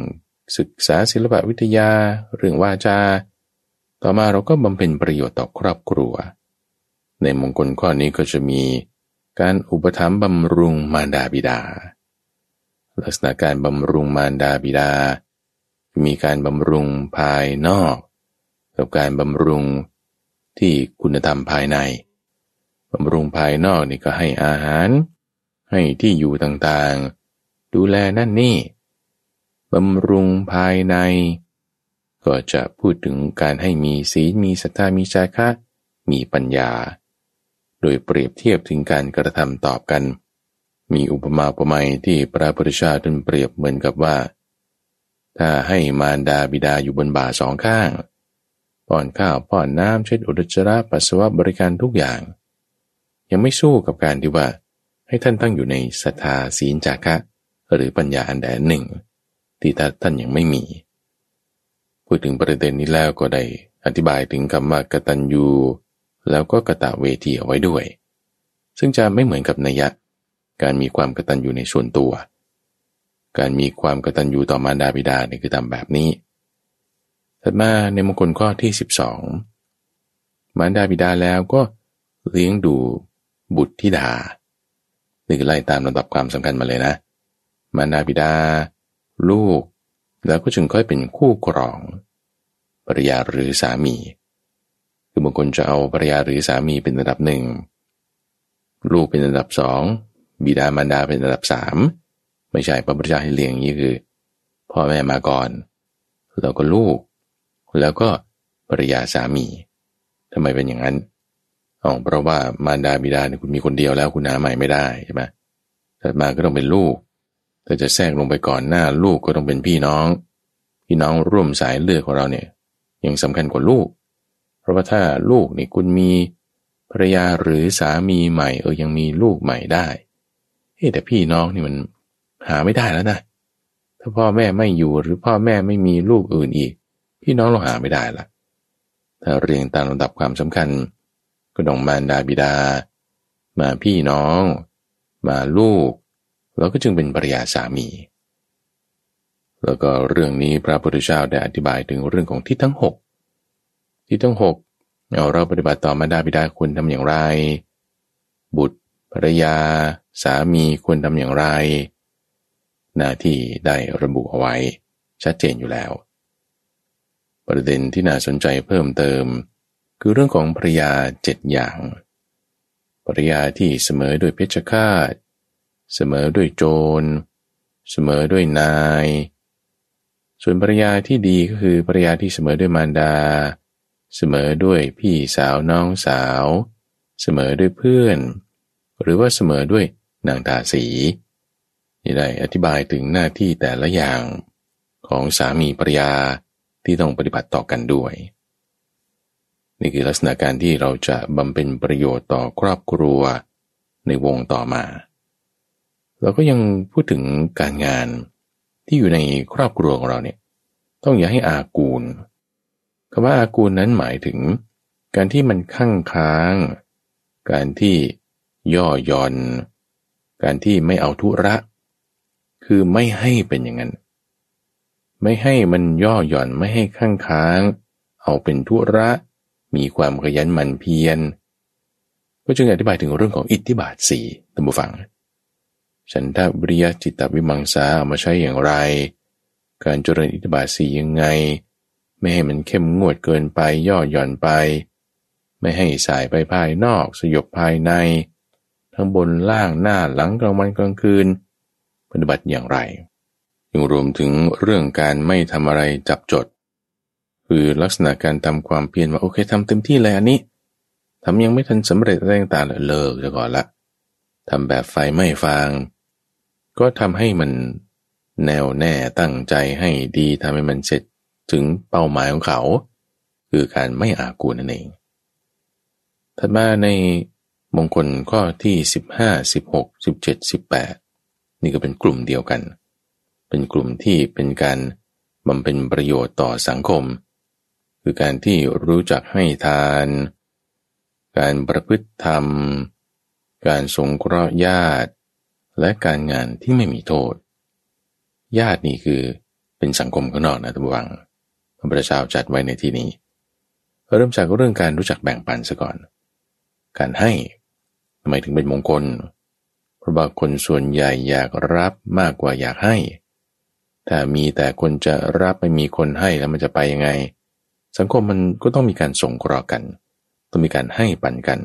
ศึกษาศิลปวิทยา เรื่องวาจา ต่อมาเราก็บำเพ็ญประโยชน์ต่อครอบครัว ในมงคลข้อนี้ก็จะมีการอุปถัมภ์บำรุงมารดาบิดา ลักษณะการบำรุงมารดาบิดา มีการบำรุงภายนอก กับการบำรุงที่คุณธรรมภายใน บำรุงภายนอกนี่ก็ให้อาหาร ให้ที่อยู่ต่างๆ ดูแลนั่นนี่บำรุงภายใน ก็จะพูดถึงการให้มีศีลมีศรัทธามีจาคะ มีปัญญา โดยเปรียบเทียบถึงการกระทำตอบกัน มีอุปมาอุปไมยที่พระพุทธเจ้าตนเปรียบเหมือนกับว่า ถ้าให้มารดาบิดาอยู่บนบ่าสองข้างป้อนข้าวป้อนน้ำเช็ดอุจจาระปัสสาวะบริการทุกอย่าง ยังไม่สู้กับการที่ว่า ให้ท่านตั้งอยู่ในศรัทธาศีลจาคะ หรือปัญญาอันใดหนึ่ง ที่ท่านยังไม่มี พูดถึงประเด็นนี้แล้วก็ได้อธิบายถึงคำว่ากตัญญูแล้วก็กะตะเวทีเอาไว้ด้วย ซึ่งจะไม่เหมือนกับนัยะการมีความกตัญญูในส่วนตัว การมีความกตัญญูต่อมารดาบิดาเนี่ยคือทำแบบนี้ถัดมาในมงคลข้อที่ 12 มารดาบิดาแล้วก็เลี้ยงดูบุตรธิดา นี่คือไล่ตามลำดับความสำคัญมาเลยนะ มารดาบิดา ลูก แล้วก็จึงค่อยเป็นคู่ครองภรรยาหรือสามี คือบางคนจะเอาภรรยาหรือสามีเป็นระดับหนึ่ง ลูกเป็นระดับสอง บิดามารดาเป็นระดับสามไม่ใช่พระพุทธเจ้าให้เลี้ยงนี้คือ พ่อแม่มาก่อน แล้วก็ลูก แล้วก็ภรรยาสามีทำไมเป็นอย่างนั้น อ๋อเพราะว่ามารดาบิดาเนี่ยคุณมีคนเดียวแล้วคุณหาใหม่ไม่ได้ใช่ไหมถัดมาก็ต้องเป็นลูกแต่จะแทรกลงไปก่อนหน้าลูกก็ต้องเป็นพี่น้อง พี่น้องร่วมสายเลือดของเราเนี่ยยังสำคัญกว่าลูก เพราะว่าถ้าลูกนี่คุณมีภรรยาหรือสามีใหม่เออยังมีลูกใหม่ได้เฮ้แต่พี่น้องนี่มันหาไม่ได้แล้วนะถ้าพ่อแม่ไม่อยู่หรือพ่อแม่ไม่มีลูกอื่นอีก พี่น้องเราหาไม่ได้ละถ้าเรียงตามลำดับความสำคัญ ก็ต้องมารดาบิดา มาพี่น้อง มาลูก แล้วก็จึงเป็นภรรยาสามี แล้วก็เรื่องนี้พระพุทธเจ้าได้อธิบายถึงเรื่องของทิศทั้งหกทิศทั้งหกเอาเราปฏิบัติต่อมารดาบิดาควรทำอย่างไร บุตรภรรยา สามีควรทำอย่างไร หน้าที่ได้ระบุเอาไว้ ชัดเจนอยู่แล้ว ประเด็นที่น่าสนใจเพิ่มเติม คือเรื่องของภรยาเจ็ดอย่างภรยาที่เสมอด้วยเพชฌฆาต เสมอด้วยโจร เสมอด้วยนาย ส่วนภรยาที่ดีก็คือภรยาที่เสมอด้วยมารดา เสมอด้วยพี่สาวน้องสาว เสมอด้วยเพื่อน หรือว่าเสมอด้วยนางตาสีนี่ได้อธิบายถึงหน้าที่แต่ละอย่างของสามีภรรยาที่ต้องปฏิบัติต่อกันด้วย นี่คือลักษณะการที่เราจะบำเพ็ญประโยชน์ต่อครอบครัวในวงต่อมา เราก็ยังพูดถึงการงานที่อยู่ในครอบครัวของเราเนี่ยต้องอย่าให้อากูลคำว่าอากูลนั้นหมายถึง การที่มันข้างค้าง การที่ย่อหย่อน การที่ไม่เอาทุระ คือไม่ให้เป็นอย่างนั้น ไม่ให้มันย่อหย่อนไม่ให้ข้างค้าง เอาเป็นทุระ มีความขยันหมั่นเพียร ก็จึงอธิบายถึงเรื่องของอิทธิบาทสี่ตัมบูฟัง ฉันทะวิริยะจิตตวิมังสาเอามาใช้อย่างไร การเจริญอิทธิบาทสี่ยังไง ไม่ให้มันเข้มงวดเกินไปย่อหย่อนไป ไม่ให้สายไปภายนอกสยบภายใน ทั้งบนล่างหน้าหลังกลางวันกลางคืน ปฏิบัติอย่างไรยังรวมถึงเรื่องการไม่ทำอะไรจับจด คือลักษณะการทำความเพียรว่าโอเคทำเต็มที่เลยอันนี้ทำยังไม่ทันสำเร็จอะไรต่างๆเลิกจะก่อนละทำแบบไฟไม่ฟาง ก็ทำให้มันแน่วแน่ตั้งใจให้ดีทำให้มันเสร็จถึงเป้าหมายของเขา คือการไม่อากูนั่นเองถัดมาในมงคลข้อที่ 15 16 17 18 นี่ก็เป็นกลุ่มเดียวกัน เป็นกลุ่มที่เป็นการบำเพ็ญประโยชน์ต่อสังคม คือการที่รู้จักให้ทาน การประพฤติธรรม การสงเคราะห์ญาติ และการงานที่ไม่มีโทษ ญาตินี่คือเป็นสังคมข้างนอกนะทุกวังพระพุทธเจ้าจัดไว้ในที่นี้ เริ่มจากเรื่องการรู้จักแบ่งปันซะก่อน การให้ทำไมถึงเป็นมงคลเพราะบางคนส่วนใหญ่อยากรับมากกว่าอยากให้ ถ้ามีแต่คนจะรับไม่มีคนให้แล้วมันจะไปยังไง สังคมมันก็ต้องมีการส่งเคราะห์กัน ต้องมีการให้ปันกัน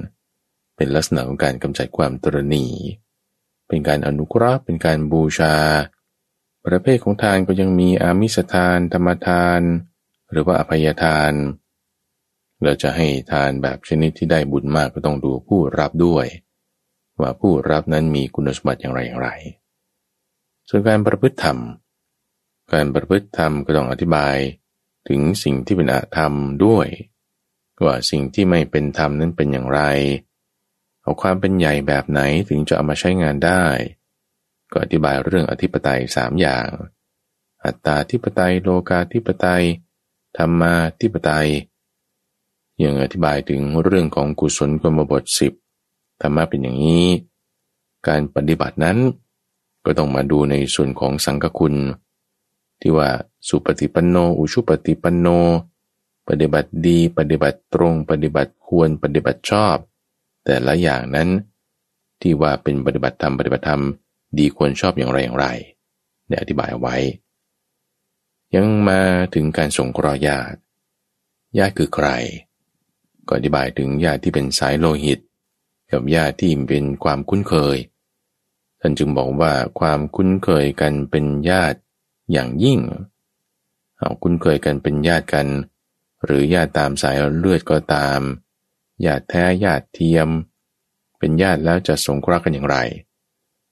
เป็นลักษณะของการกำจัดความตรณีเป็นการอนุเคราะห์เป็นการบูชา ประเภทของทานก็ยังมีอามิสทาน ธรรมทาน หรือว่าอภัยทาน เราจะให้ทานแบบชนิดที่ได้บุญมากก็ต้องดูผู้รับด้วย ว่าผู้รับนั้นมีคุณสมบัติอย่างไรอย่างไร ส่วนการประพฤติธรรม การประพฤติธรรมก็ต้องอธิบาย ถึงสิ่งที่เป็นอาธรรมด้วย ว่าสิ่งที่ไม่เป็นธรรมนั้นเป็นอย่างไร เอาความเป็นใหญ่แบบไหนถึงจะเอามาใช้งานได้ ก็อธิบายเรื่องอธิปไตยสามอย่าง อัตตาธิปไตยโลกาธิปไตยธรรมาธิปไตยยังอธิบายถึงเรื่องของกุศลกรรมบทสิบธรรมะเป็นอย่างนี้ การปฏิบัตินั้นก็ต้องมาดูในส่วนของสังฆคุณ ที่ว่าสุปฏิปันโน อุชุปฏิปันโน ปฏิบัติดี ปฏิบัติตรง ปฏิบัติควร ปฏิบัติชอบ แต่ละอย่างนั้น ที่ว่าเป็นปฏิบัติธรรม ปฏิบัติธรรม ดีควรชอบอย่างไรอย่างไรได้อธิบายเอาไว้ ยังมาถึงการส่งกรอญาติ ญาติคือใคร ก็อธิบายถึงญาติที่เป็นสายโลหิต กับญาติที่เป็นความคุ้นเคย ท่านจึงบอกว่าความคุ้นเคยกันเป็นญาติ อย่างยิ่ง เอาคุ้นเคยกันเป็นญาติกัน หรือญาติตามสายเลือดก็ตาม ญาติแท้ญาติเทียม เป็นญาติแล้วจะสงเคราะห์กันอย่างไร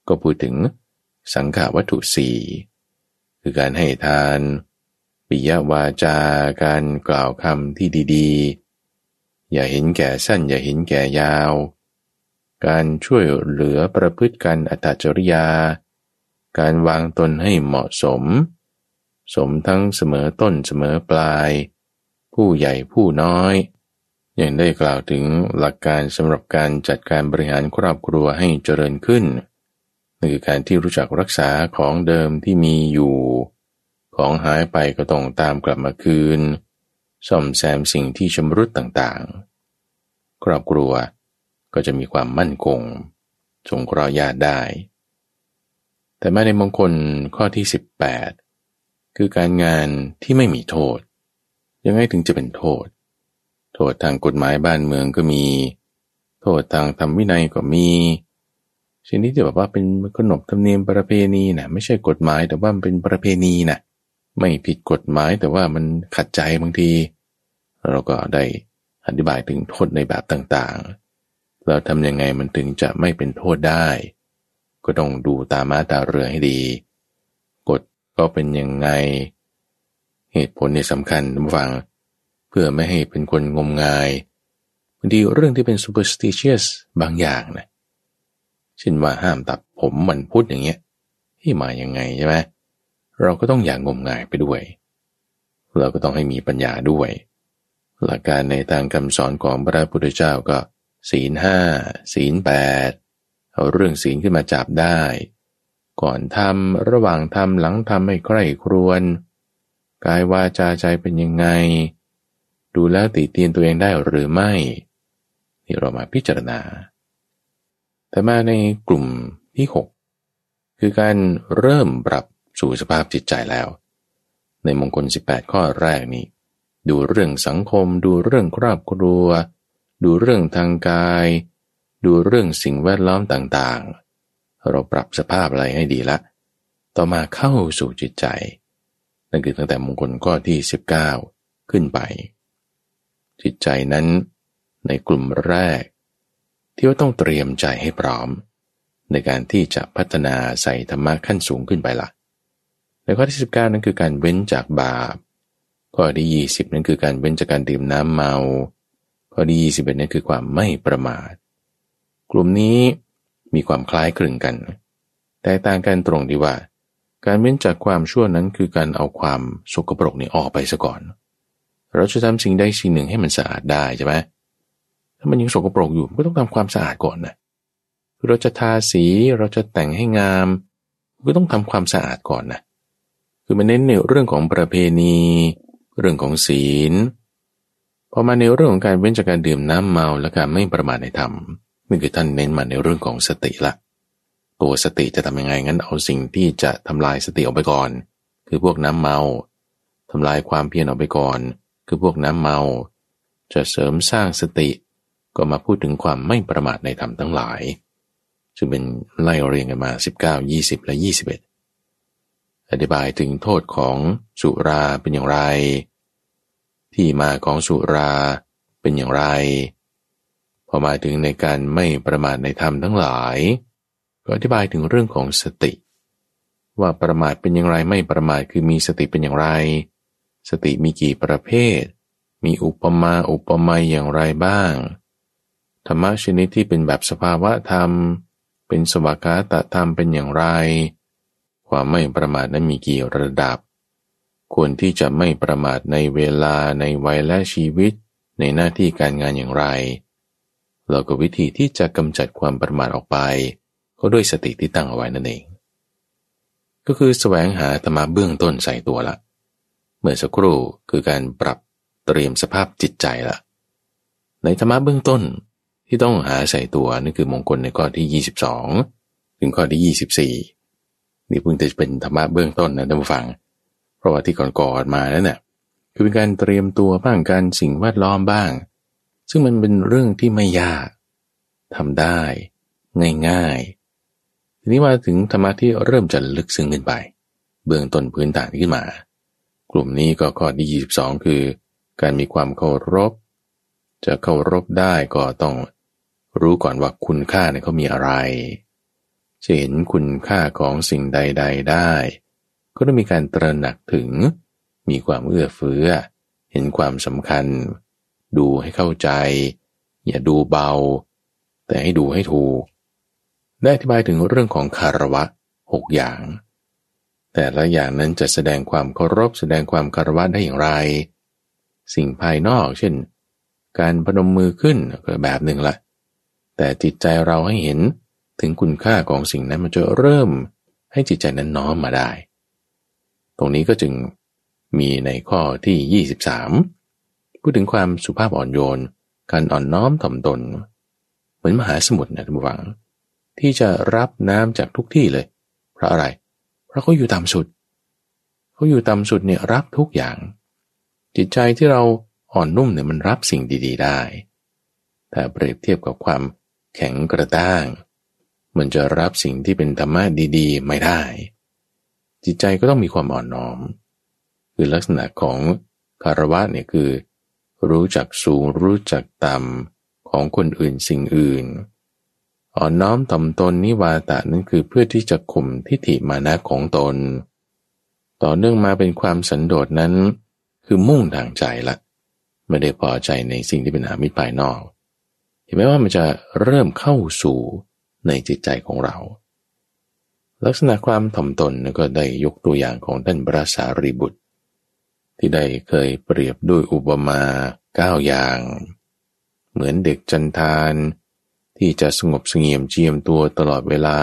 ก็พูดถึงสังขาวัตถุสี่คือการให้ทาน ปิยวาจาการกล่าวคำที่ดีๆ อย่าเห็นแก่สั้นอย่าเห็นแก่ยาว การช่วยเหลือประพฤติกันอัตจริยา การวางตนให้เหมาะสม สมทั้งเสมอต้นเสมอปลาย ผู้ใหญ่ผู้น้อย ยังได้กล่าวถึงหลักการสำหรับการจัดการบริหารครอบครัวให้เจริญขึ้นนั่นคือการที่รู้จักรักษาของเดิมที่มีอยู่ ของหายไปก็ต้องตามกลับมาคืน ซ่อมแซมสิ่งที่ชำรุดต่างๆ ครอบครัวก็จะมีความมั่นคงสงเคราะห์ญาติได้ แต่ม้ในมงคลข้อที่ 18 คือการงานที่ไม่มีโทษ ยังไงถึงจะเป็นโทษ โทษทางกฎหมายบ้านเมืองก็มี โทษทางธรรมวินัยก็มีสิ่งนี้จะบอกว่าเป็นขนบธรรมเนียมประเพณีนะไม่ใช่กฎหมายแต่ว่ามันเป็นประเพณีนะไม่ผิดกฎหมายแต่ว่ามันขัดใจบางที เราก็ได้อธิบายถึงโทษในแบบต่างๆ เราทำยังไงมันถึงจะไม่เป็นโทษได้ ก็ต้องดูตามาตาเรือให้ดี กฎก็เป็นยังไง เหตุผลเนี่ยสำคัญฟัง เพื่อไม่ให้เป็นคนงมงายบางทีเรื่องที่เป็น superstitious บางอย่างนะเช่นว่าห้ามตัดผมวันพุธอย่างเงี้ยที่มาอย่างไงใช่ไหมเราก็ต้องอย่างงมงายไปด้วย เราก็ต้องให้มีปัญญาด้วย หลักการในทางคำสอนของพระพุทธเจ้าก็ ศีลห้าศีลแปด เอาเรื่องศีลขึ้นมาจับได้ ก่อนทำระหว่างทำหลังทำให้ใคร่ครวญกายวาจาใจเป็นยังไง ดูแลติเตียนตัวเองได้หรือไม่ นี่เรามาพิจารณา แต่มาในกลุ่มที่ 6 คือการเริ่มปรับสู่สภาพจิตใจแล้ว ในมงคล 18 ข้อแรกนี้ ดูเรื่องสังคม ดูเรื่องครอบครัว ดูเรื่องทางกาย ดูเรื่องสิ่งแวดล้อมต่างๆ เราปรับสภาพอะไรให้ดีละ ต่อมาเข้าสู่จิตใจ นั่นคือตั้งแต่มงคลข้อที่ 19 ขึ้นไป จิตใจนั้นในกลุ่มแรก ที่ว่าต้องเตรียมใจให้พร้อม ในการที่จะพัฒนาใส่ธรรมะขั้นสูงขึ้นไปละในข้อที่ 19 นั้นคือการเว้นจากบาปข้อที่20 นั้นคือการเว้นจากการดื่มน้ำเมา ข้อที่21นั้นคือความไม่ประมาท กลุ่มนี้มีความคล้ายคลึงกัน แต่ต่างกันตรงที่ว่า การเว้นจากความชั่วนั้นคือการเอาความสกปรกนี่ออกไปซะก่อน เราจะทำสิ่งใดสิ่งหนึ่งให้มันสะอาดได้ใช่ไหมถ้ามันยังสกปรกอยู่ก็ต้องทำความสะอาดก่อนนะคือเราจะทาสีเราจะแต่งให้งาม ก็ต้องทำความสะอาดก่อนนะคือมันเน้นในเรื่องของประเพณี เรื่องของศีลพอมาในเรื่องของการเว้นจากการดื่มน้ำเมาและการไม่ประมาทในธรรม นี่คือท่านเน้นมาในเรื่องของสติละตัวสติจะทำยังไงงั้นเอาสิ่งที่จะทำลายสติออกไปก่อน คือพวกน้ำเมาทำลายความเพียรออกไปก่อน คือพวกน้ำเมา จะเสริมสร้างสติ ก็มาพูดถึงความไม่ประมาทในธรรมทั้งหลายซึ่งเป็นไล่เรียงกันมา 19 20 และ 21 อธิบายถึงโทษของสุราเป็นอย่างไร ที่มาของสุราเป็นอย่างไร พอมาถึงในการไม่ประมาทในธรรมทั้งหลาย ก็อธิบายถึงเรื่องของสติ ว่าประมาทเป็นอย่างไรไม่ประมาทคือมีสติเป็นอย่างไร สติมีกี่ประเภท มีอุปมาอุปไมยอย่างไรบ้าง ธรรมะชนิดที่เป็นแบบสภาวะธรรม เป็นสวากาตธรรมเป็นอย่างไร ความไม่ประมาทนั้นมีกี่ระดับ ควรที่จะไม่ประมาทในเวลาในวัยและชีวิต ในหน้าที่การงานอย่างไร เราก็วิธีที่จะกำจัดความประมาทออกไป ก็ด้วยสติที่ตั้งเอาไว้นั่นเอง ก็คือแสวงหาธรรมะเบื้องต้นใส่ตัวละ เมื่อสักครู่คือการปรับเตรียมสภาพจิตใจละในธรรมะเบื้องต้นที่ต้องหาใส่ตัวนั่นคือมงคลในข้อที่ 22 ถึงข้อที่ 24 นี่เพิ่งจะเป็นธรรมะเบื้องต้นนะท่านผู้ฟัง เพราะว่าที่ก่อนๆมานั่นน่ะคือเป็นการเตรียมตัวบ้างการสิ่งแวดล้อมบ้าง ซึ่งมันเป็นเรื่องที่ไม่ยากทำได้ ง่ายๆ ทีนี้มาถึงธรรมะที่เริ่มจะลึกซึ้งขึ้นไป เบื้องต้นพื้นฐานขึ้นมา กลุ่มนี้ก็ข้อที่ 22 คือ การมีความเคารพ จะเคารพได้ก็ต้องรู้ก่อนว่าคุณค่าเนี่ยเขามีอะไร จะเห็นคุณค่าของสิ่งใด ๆ ได้ ก็ต้องมีการตระหนักถึง มีความเอื้อเฟื้อ เห็นความสำคัญ ดูให้เข้าใจ อย่าดูเบา แต่ให้ดูให้ถูก ได้อธิบายถึงเรื่องของคารวะหกอย่าง แต่ละอย่างนั้นจะแสดงความเคารพแสดงความคารวะได้อย่างไร สิ่งภายนอก เช่น การพนมมือขึ้นก็แบบหนึ่งละแต่จิตใจเราให้เห็นถึงคุณค่าของสิ่งนั้นมันจะเริ่มให้จิตใจนั้นน้อมมาได้ ตรงนี้ก็จึงมีในข้อที่ 23 พูดถึงความสุภาพอ่อนโยน การอ่อนน้อมถ่อมตน เหมือนมหาสมุทรนะทุกฝัง ที่จะรับน้ำจากทุกที่เลย เพราะอะไร เพราะเขาอยู่ต่ำสุด เขาอยู่ต่ำสุดเนี่ยรับทุกอย่าง จิตใจที่เราอ่อนนุ่มเนี่ยมันรับสิ่งดี ๆ ได้ แต่เปรียบเทียบกับความแข็งกระด้าง มันจะรับสิ่งที่เป็นธรรมะดีๆ ไม่ได้ จิตใจก็ต้องมีความอ่อนน้อม คือลักษณะของคารวะเนี่ยคือ รู้จักสูงรู้จักต่ำของคนอื่นสิ่งอื่น อ่อนน้อมถ่อมตนนิวาตานั้นคือเพื่อที่จะข่มทิฏฐิมานะของตน ต่อเนื่องมาเป็นความสันโดษนั้น คือมุ่งทางใจละ ไม่ได้พอใจในสิ่งที่เป็นอามิตรภายนอก เห็นไหมว่ามันจะเริ่มเข้าสู่ในจิตใจของเรา ลักษณะความถ่อมตนก็ได้ยกตัวอย่างของท่านพระสารีบุตร ที่ได้เคยเปรียบด้วยอุปมาเก้าอย่าง เหมือนเด็กจันทานที่จะสงบสงเงียมเจียมตัวตลอดเวลา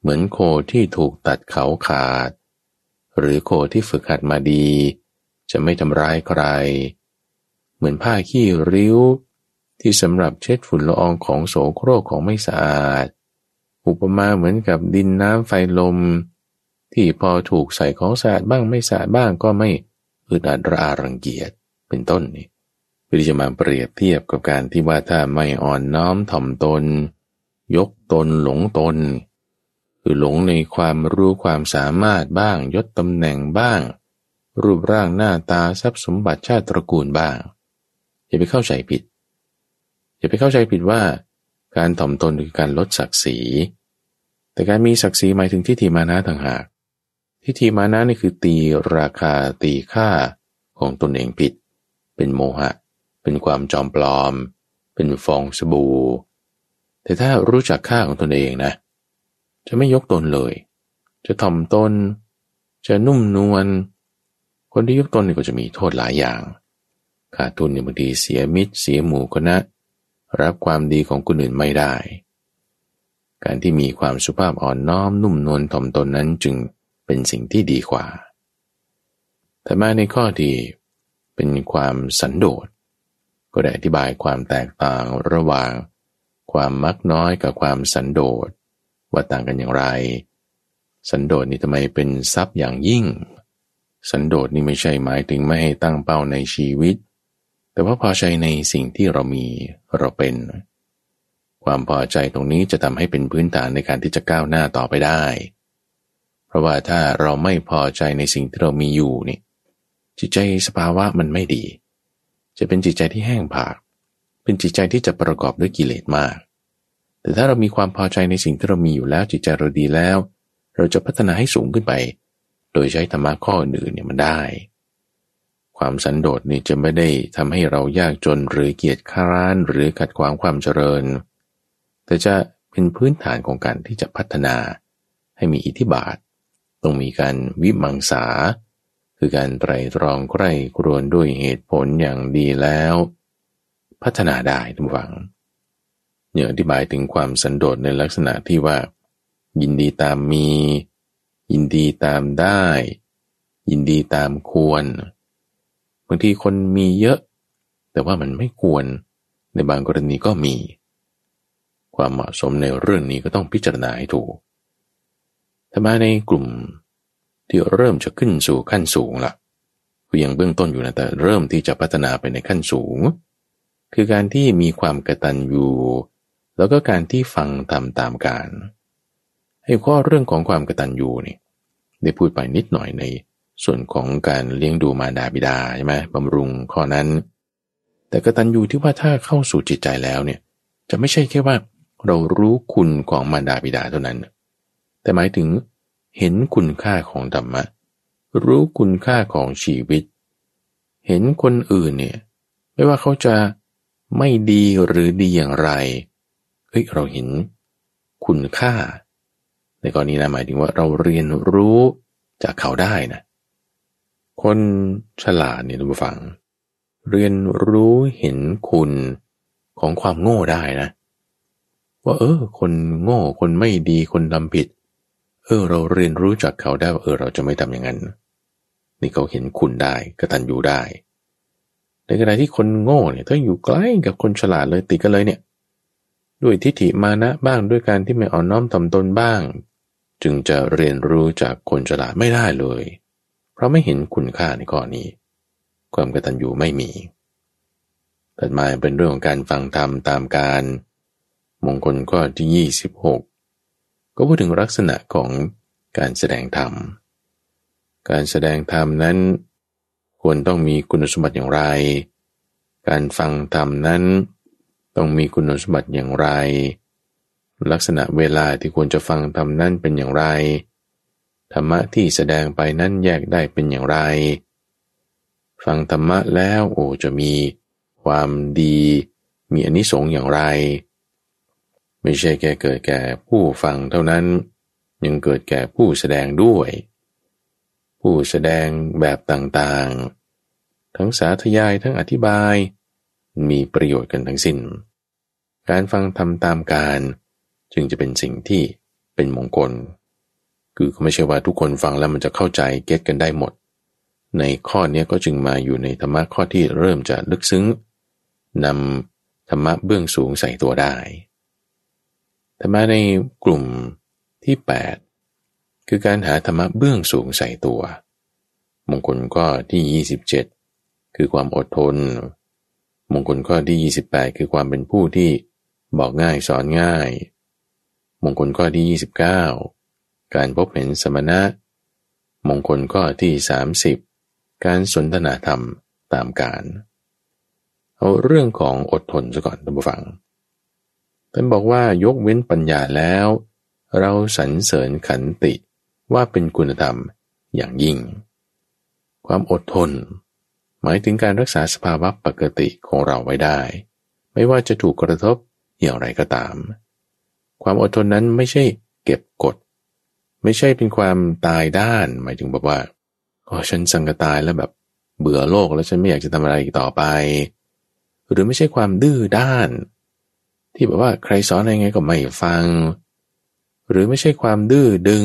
เหมือนโคที่ถูกตัดเขาขาด หรือโคที่ฝึกหัดมาดี จะไม่ทำร้ายใคร เหมือนผ้าขี้ริ้ว ที่สำหรับเช็ดฝุ่นละอองของโสโครกของไม่สะอาด อุปมาเหมือนกับดินน้ำไฟลม ที่พอถูกใส่ของสะอาดบ้างไม่สะอาดบ้างก็ไม่ อึดอัดระอารังเกียจเป็นต้นนี่พื่อจะมาเปรียบเทียบกับการที่ว่าถ้าไม่อ่อนน้อมถ่อมตน ยกตนหลงตน คือหลงในความรู้ความสามารถบ้าง ยศตำแหน่งบ้าง รูปร่างหน้าตาทรัพย์สมบัติชาติตระกูลบ้าง อย่าไปเข้าใจผิด อย่าไปเข้าใจผิดว่า การถ่อมตนคือการลดศักดิ์ศรีแต่การมีศักดิ์ศรีหมายถึงทิฏฐิมานะต่างหาก ทิฏฐิมานะนี่คือตีราคาตีค่าของตนเองผิด เป็นโมหะ เป็นความจอมปลอม เป็นฟองสบู่ แต่ถ้ารู้จักค่าของตนเองนะ จะไม่ยกตนเลย จะถ่อมตน จะนุ่มนวล คนที่ยกตนนี่ก็จะมีโทษหลายอย่าง ขาดทุนเนี่ยบางทีเสียมิตร เสียหมู่คณะ รับความดีของคนอื่นไม่ได้ การที่มีความสุภาพอ่อนน้อมนุ่มนวลถ่อมตนนั้นจึง เป็นสิ่งที่ดีกว่า แต่มาในข้อที่เป็นความสันโดษ ก็ได้อธิบายความแตกต่างระหว่าง ความมักน้อยกับความสันโดษ ว่าต่างกันอย่างไร สันโดษนี่ทำไมเป็นทรัพย์อย่างยิ่ง สันโดษนี่ไม่ใช่หมายถึงไม่ให้ตั้งเป้าในชีวิต แต่ว่าพอใจในสิ่งที่เรามีเราเป็นความพอใจตรงนี้จะทำให้เป็นพื้นฐานในการที่จะก้าวหน้าต่อไปได้ เพราะว่าถ้าเราไม่พอใจในสิ่งที่เรามีอยู่นี่จิตใจสภาวะมันไม่ดี จะเป็นจิตใจที่แห้งผาก เป็นจิตใจที่จะประกอบด้วยกิเลสมาก แต่ถ้าเรามีความพอใจในสิ่งที่เรามีอยู่แล้วจิตใจเราดีแล้ว เราจะพัฒนาให้สูงขึ้นไป โดยใช้ธรรมะข้ออื่นเนี่ยมันได้ ความสันโดษนี่จะไม่ได้ทำให้เรายากจนหรือเกียจคร้านหรือขัดขวางความเจริญ แต่จะเป็นพื้นฐานของการที่จะพัฒนาให้มีอิทธิบาท ต้องมีการวิมังสา คือการไตรตรองใกล้ครวนด้วยเหตุผลอย่างดีแล้ว พัฒนาได้ทุกฝังเนี่ยอธิบายถึงความสันโดษในลักษณะที่ว่า ยินดีตามมี ยินดีตามได้ ยินดีตามควรบางทีคนมีเยอะ แต่ว่ามันไม่ควรในบางกรณีก็มี ความเหมาะสมในเรื่องนี้ก็ต้องพิจารณาให้ถูก ถ้ามาในกลุ่มที่เริ่มจะขึ้นสู่ขั้นสูงละก็ยังเบื้องต้นอยู่นะแต่เริ่มที่จะพัฒนาไปในขั้นสูง คือการที่มีความกระตันยูแล้วก็การที่ฟังตามตามการให้ข้อเรื่องของความกระตันยูนี่ได้พูดไปนิดหน่อยในส่วนของการเลี้ยงดูมารดาบิดาใช่ไหมบำรุงข้อนั้น แต่กระตันยูที่ว่าถ้าเข้าสู่จิตใจแล้วเนี่ยจะไม่ใช่แค่ว่าเรารู้คุณของมารดาบิดาเท่านั้น แต่หมายถึงเห็นคุณค่าของธรรมะ รู้คุณค่าของชีวิต เห็นคนอื่นเนี่ย ไม่ว่าเขาจะไม่ดีหรือดีอย่างไร เฮ้ยเราเห็นคุณค่า ในกรณีนะหมายถึงว่าเราเรียนรู้จากเขาได้นะ คนฉลาดเนี่ยทุกฝัง เรียนรู้เห็นคุณของความโง่ได้นะ ว่าเออ คนโง่คนไม่ดีคนทำผิดเเออเราเรียนรู้จากเขาได้ว่าเออเราจะไม่ทำอย่างนั้น นี่เขาเห็นคุณได้กระตันอยู่ได้ ในขณะที่คนโง่เนี่ยถ้าอยู่ใกล้กับคนฉลาดเลยติดกันเลยเนี่ย ด้วยทิฏฐิมานะบ้างด้วยการที่ไม่อ่อนน้อมถ่อมตนบ้าง จึงจะเรียนรู้จากคนฉลาดไม่ได้เลย เพราะไม่เห็นคุณค่าในข้อนี้ ความกตัญญูไม่มีแต่มาเป็นเรื่องของการฟังธรรมตามการ มงคลข้อที่ 26 ก็พูดถึงลักษณะของการแสดงธรรม การแสดงธรรมนั้น ควรต้องมีคุณสมบัติอย่างไร การฟังธรรมนั้น ต้องมีคุณสมบัติอย่างไร ลักษณะเวลาที่ควรจะฟังธรรมนั้นเป็นอย่างไร ธรรมะที่แสดงไปนั้นแยกได้เป็นอย่างไร ฟังธรรมะแล้วโอ้จะมีความดี มีอนิสงส์อย่างไร ไม่ใช่แค่เกิดแก่ผู้ฟังเท่านั้น ยังเกิดแก่ผู้แสดงด้วย ผู้แสดงแบบต่างๆ ทั้งสาธยายทั้งอธิบาย มีประโยชน์กันทั้งสิน้น การฟังทำตามการ จึงจะเป็นสิ่งที่เป็นมงคล คือไม่ใช่ว่าทุกคนฟังแล้วมันจะเข้าใจเก็ตกันได้หมด ในข้อนี้ก็จึงมาอยู่ในธรรมะข้อที่เริ่มจะลึกซึ้งนำธรรมะเบื้องสูงใส่ตัวได้ ธรรมะในกลุ่มที่ 8 คือการหาธรรมะเบื้องสูงใส่ตัว มงคลข้อที่ 27 คือความอดทน มงคลข้อที่ 28 คือความเป็นผู้ที่บอกง่ายสอนง่าย มงคลข้อที่ 29 การพบเห็นสมณะ มงคลข้อที่ 30 การสนทนาธรรมตามการ เอาเรื่องของอดทนซะก่อนท่านผู้ฟัง ท่านบอกว่ายกเว้นปัญญาแล้ว เราสรรเสริญขันติว่าเป็นคุณธรรมอย่างยิ่ง ความอดทน หมายถึงการรักษาสภาวะปกติของเราไว้ได้ ไม่ว่าจะถูกกระทบอย่างไรก็ตาม ความอดทนนั้นไม่ใช่เก็บกด ไม่ใช่เป็นความตายด้าน หมายถึงแบบว่าอ๋อฉันสังกตายแล้วแบบเบื่อโลกแล้วฉันไม่อยากจะทำอะไรอีกต่อไป หรือไม่ใช่ความดื้อด้าน ที่แบบว่าใครสอนอะไรไงก็ไม่ฟัง หรือไม่ใช่ความดื้อดึง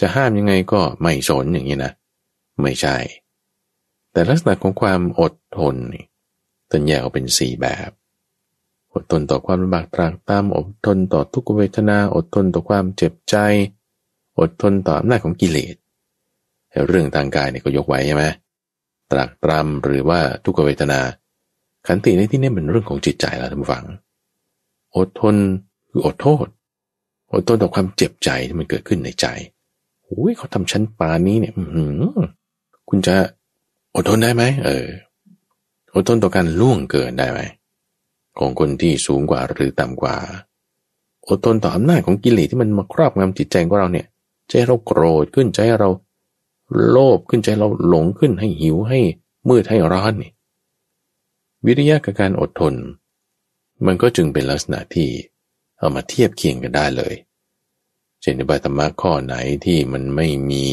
จะห้ามยังไงก็ไม่สนอย่างนี้นะ ไม่ใช่ แต่ลักษณะของความอดทนตันแยกออกเป็นสี่แบบ อดทนต่อความลำบากตรากตามอดทนต่อทุกขเวทนา อดทนต่อความเจ็บใจ อดทนต่ออำนาจของกิเลสเรื่องทางกายเนี่ยก็ยกไว้ใช่ไหมตรากตรำหรือว่าทุกขเวทนา ขันติในที่นี้เป็นเรื่องของจิตใจแล้วท่านผู้ฟัง อดทนคืออดโทษ อดทนต่อความเจ็บใจที่มันเกิดขึ้นในใจโอ้ยเขาทำชั้นปานี้เนี่ยอืคุณจะอดทนได้ไหมเออ อดทนต่อการล่วงเกินได้ไหมของคนที่สูงกว่าหรือต่ำกว่า อดทนต่ออำนาจของกิเลสที่มันมาครอบงำจิตใจของเราเนี่ยใจเราโกรธขึ้นใจเราโลภขึ้นใจเราหลงขึ้นให้หิวให้มืดให้ร้อนนี่วิริยะกับการอดทน มันก็จึงเป็นลักษณะที่เอามาเทียบเคียงกันได้เลยเช่นในบาธรรมะข้อไหนที่มันไม่มี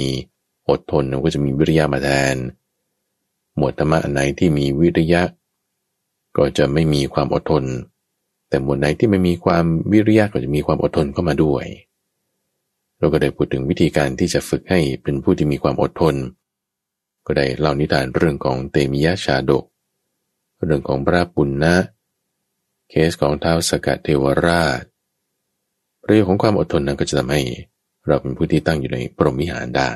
อดทนก็จะมีวิริยะมาแทน หมวดธรรมะอันไหนที่มีวิริยะ ก็จะไม่มีความอดทน แต่หมวดไหนที่ไม่มีความวิริยะก็จะมีความอดทนเข้ามาด้วย เราก็ได้พูดถึงวิธีการที่จะฝึกให้เป็นผู้ที่มีความอดทน ก็ได้เล่านิทานเรื่องของเตมิยะชาดก เรื่องของพระปุณณะ เคสของเท้าสกัดเทวราชประโยชน์ของความอดทนนั้นก็จะทำให้เราเป็นผู้ที่ตั้งอยู่ในปรมิหารได้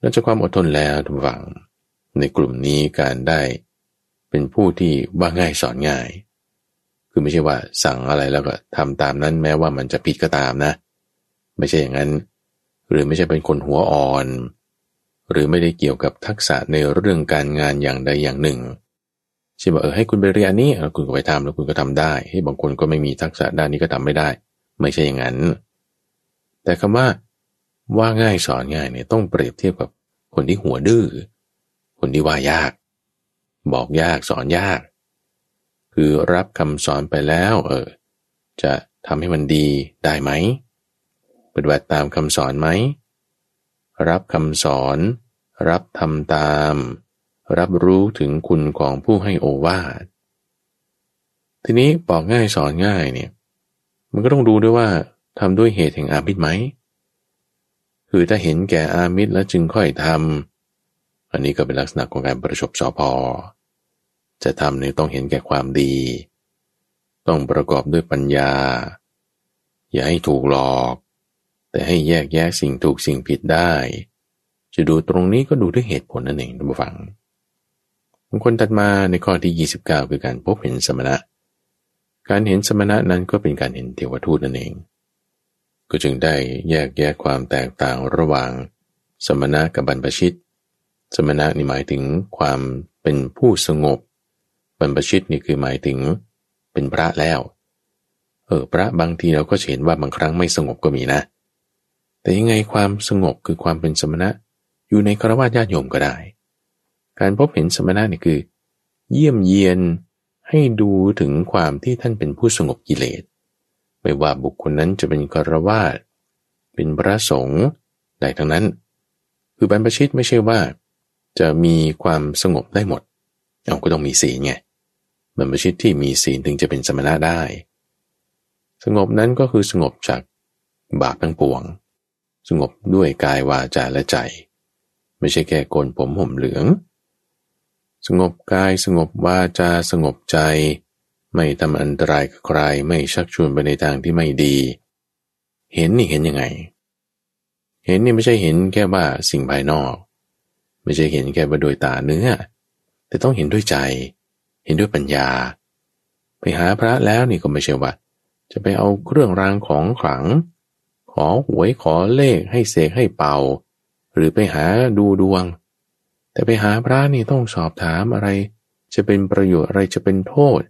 นอกจากความอดทนแล้วทุกฝังในกลุ่มนี้การได้เป็นผู้ที่ว่าง่ายสอนง่าย คือไม่ใช่ว่าสั่งอะไรแล้วก็ทำตามนั้นแม้ว่ามันจะผิดก็ตามนะ ไม่ใช่อย่างนั้น หรือไม่ใช่เป็นคนหัวอ่อน หรือไม่ได้เกี่ยวกับทักษะในเรื่องการงานอย่างใดอย่างหนึ่ง ใช่ไหมเออให้คุณไปเรียนนี้คุณก็ไปทำแล้วคุณก็ทำได้ ให้บางคนก็ไม่มีทักษะด้านนี้ก็ทำไม่ได้ ไม่ใช่อย่างนั้น แต่คำว่าว่าง่ายสอนง่ายเนี่ยต้องเปรียบเทียบกับคนที่หัวดื้อคนที่ว่ายาก บอกยากสอนยาก คือรับคำสอนไปแล้ว เออ จะทำให้มันดีได้ไหมปฏิบัติตามคำสอนไหมรับคำสอน รับทำตาม รับรู้ถึงคุณของผู้ให้โอวาททีนี้บอกง่ายสอนง่ายเนี่ย มันก็ต้องดูด้วยว่าทำด้วยเหตุแห่งอามิตรไหม คือถ้าเห็นแก่อามิตรแล้วจึงค่อยทำอันนี้ก็เป็นลักษณะของการประชบสอพอ จะทำเนี่ยต้องเห็นแก่ความดี ต้องประกอบด้วยปัญญา อย่าให้ถูกหลอก แต่ให้แยกแยะสิ่งถูกสิ่งผิดได้ จะดูตรงนี้ก็ดูด้วยเหตุผลนั่นเองท่านผู้ งคนตัดมาในข้อที่ 29 คือการพบเห็นสมณะ การเห็นสมณะนั้นก็เป็นการเห็นเทวทูตนั่นเอง ก็จึงได้แยกแยะความแตกต่างระหว่าง สมณะกับบรรพชิต สมณะนี่หมายถึงความเป็นผู้สงบบรรพชิตนี่คือหมายถึงเป็นพระแล้ว เออพระบางทีเราก็เห็นว่าบางครั้งไม่สงบก็มีนะ แต่ยังไงความสงบคือความเป็นสมณะอยู่ในครวญญาติโยมก็ได้ การพบเห็นสมณะนี่คือ เยี่ยมเยียนให้ดูถึงความที่ท่านเป็นผู้สงบกิเลส ไม่ว่าบุคคลนั้นจะเป็นกรวาดเป็นพระสงฆ์ใดทั้งนั้น คือบรรพชิตไม่ใช่ว่า จะมีความสงบได้หมด เอาก็ต้องมีศีลไงบรรพชิตที่มีศีลถึงจะเป็นสมณะได้ สงบนั้นก็คือสงบจากบาปทั้งปวง สงบด้วยกายวาจาและใจ ไม่ใช่แค่โกนผมห่มเหลือง สงบกายสงบวาจาสงบใจ ไม่ทำอันตรายกับใครไม่ชักชวนไปในทางที่ไม่ดี เห็นนี่เห็นยังไง เห็นนี่ไม่ใช่เห็นแค่ว่าสิ่งภายนอก ไม่ใช่เห็นแค่ว่าโดยตาเนื้อ แต่ต้องเห็นด้วยใจ เห็นด้วยปัญญา ไปหาพระแล้วนี่ก็ไม่ใช่ว่าจะไปเอาเครื่องรางของขลัง ขอหวยขอเลขให้เสกให้เป่า หรือไปหาดูดวง แต่ไปหาพระนี่ต้องสอบถามอะไร จะเป็นประโยชน์อะไรจะเป็นโทษ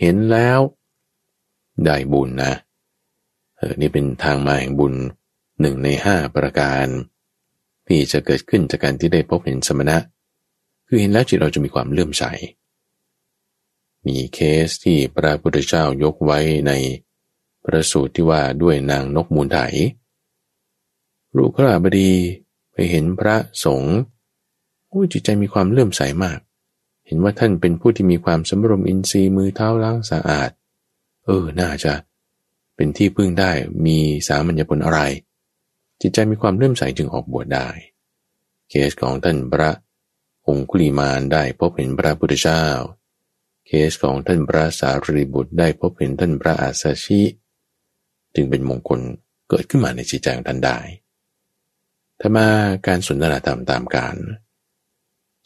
เห็นแล้วได้บุญนะเออนี่เป็นทางมาแห่งบุญหนึ่งในห้าประการ ที่จะเกิดขึ้นจากการที่ได้พบเห็นสมณะ คือเห็นแล้วจิตเราจะมีความเลื่อมใส มีเคสที่พระพุทธเจ้ายกไว้ในประสูตรที่ว่าด้วยนางนกมูลไถลูกขราบดีไปเห็นพระสงฆ์ โอ้จิตใจมีความเลื่อมใสมาก เห็นว่าท่านเป็นผู้ที่มีความสมรมอินทรีย์มือเท้าล้างสะอาด เออ น่าจะ เป็นที่พึ่งได้มีสามัญญผลอะไร จิตใจมีความเลื่อมใสจึงออกบวชได้ เคสของท่านพระองคุลีมานได้พบเห็นพระพุทธเจ้า เคสของท่านพระสารีบุตรได้พบเห็นท่านพระอาสาชิจึงเป็นมงคลเกิดขึ้นมาในจิตใจของท่านได้ถ้ามาการสนทนาธรรมตามการ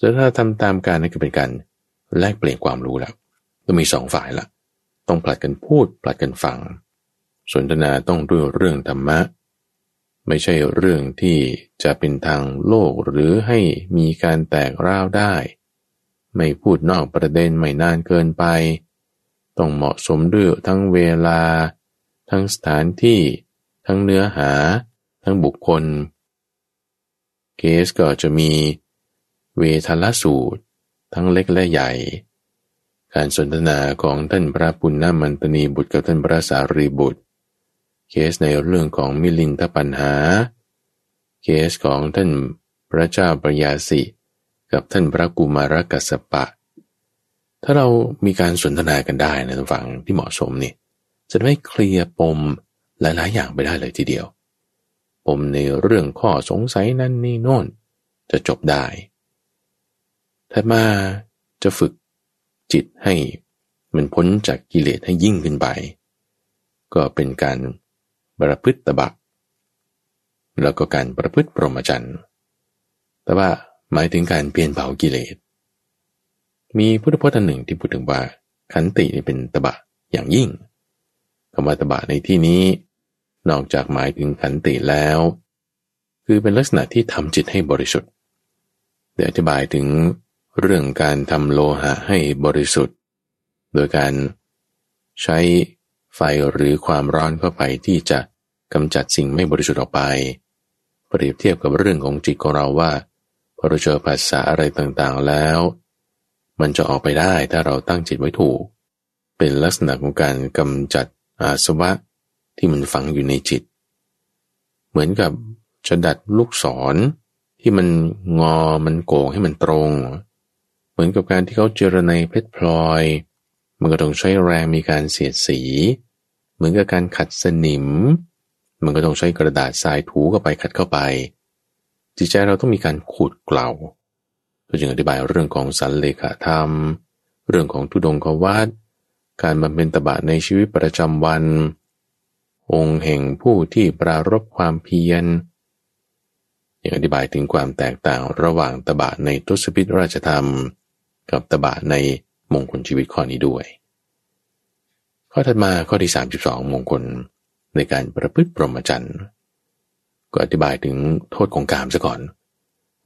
สนทนาธรรมตามการนั่นคือเป็นการแลกเปลี่ยนความรู้แล้วต้องมีสองฝ่ายละต้องผลัดกันพูดผลัดกันฟัง สนทนาต้องด้วยเรื่องธรรมะ ไม่ใช่เรื่องที่จะเป็นทางโลกหรือให้มีการแตกร้าวได้ ไม่พูดนอกประเด็นไม่นานเกินไป ต้องเหมาะสมด้วยทั้งเวลา ทั้งสถานที่ ทั้งเนื้อหา ทั้งบุคคล เคสก็จะมี เวทลสูตร ทั้งเล็กและใหญ่ การสนทนาของท่านพระปุณณมันตนีบุตรกับท่านพระสารีบุตร เคสในเรื่องของมิลินทปัญหา เคสของท่านพระเจ้าปรยาสิ กับท่านพระกุมารกัสปะ ถ้าเรามีการสนทนากันได้นะทุกฝังที่เหมาะสมนี่จะไม่เคลียร์ปมหลายๆอย่างไปได้เลยทีเดียว ปมในเรื่องข้อสงสัยนั่นนี่โน่นจะจบได้ ถ้ามาจะฝึกจิตให้มันพ้นจากกิเลสให้ยิ่งขึ้นไป ก็เป็นการประพฤติตบะแล้วก็การประพฤติปรมจันทร์แต่ว่าหมายถึงการเปลี่ยนเผากิเลส มีพุทธพจน์หนึ่งที่พูดถึงว่าขันติเป็นตบะอย่างยิ่งคำว่าตบะในที่นี้ นอกจากหมายถึงขันติแล้ว คือเป็นลักษณะที่ทำจิตให้บริสุทธิ์เดี๋ยวอธิบายถึง เรื่องการทำโลหะให้บริสุทธิ์ โดยการใช้ไฟหรือความร้อนเข้าไปที่จะกำจัดสิ่งไม่บริสุทธิ์ออกไป เปรียบเทียบกับเรื่องของจิตของเราว่าพอเราเจอภาษาอะไรต่างๆแล้ว มันจะออกไปได้ถ้าเราตั้งจิตไว้ถูก เป็นลักษณะของการกำจัดอาสวะที่มันฝังอยู่ในจิต เหมือนกับจะดัดลูกศรที่มันงอมันโก่งให้มันตรง เหมือนกับการที่เขาเจรในเพชรพลอย มันก็ต้องใช้แรงมีการเสียดสี เหมือนกับการขัดสนิม มันก็ต้องใช้กระดาษทรายถูเข้าไปขัดเข้าไป จิตใจเราต้องมีการขูดเกลาเราจึงอธิบายเรื่องของสันเลขาธรรม เรื่องของทุดงควัตการบำเพ็ญตบะในชีวิตประจำวัน องค์แห่งผู้ที่ปรารบความเพียรยังอธิบายถึงความแตกต่างระหว่างตบะในทุสพิธราชธรรม กับตบะในมงคลชีวิตข้อนี้ด้วย ข้อถัดมาข้อที่ 32 มงคลในการประพฤติปรมจันทร์ก็อธิบายถึงโทษของกามซะก่อน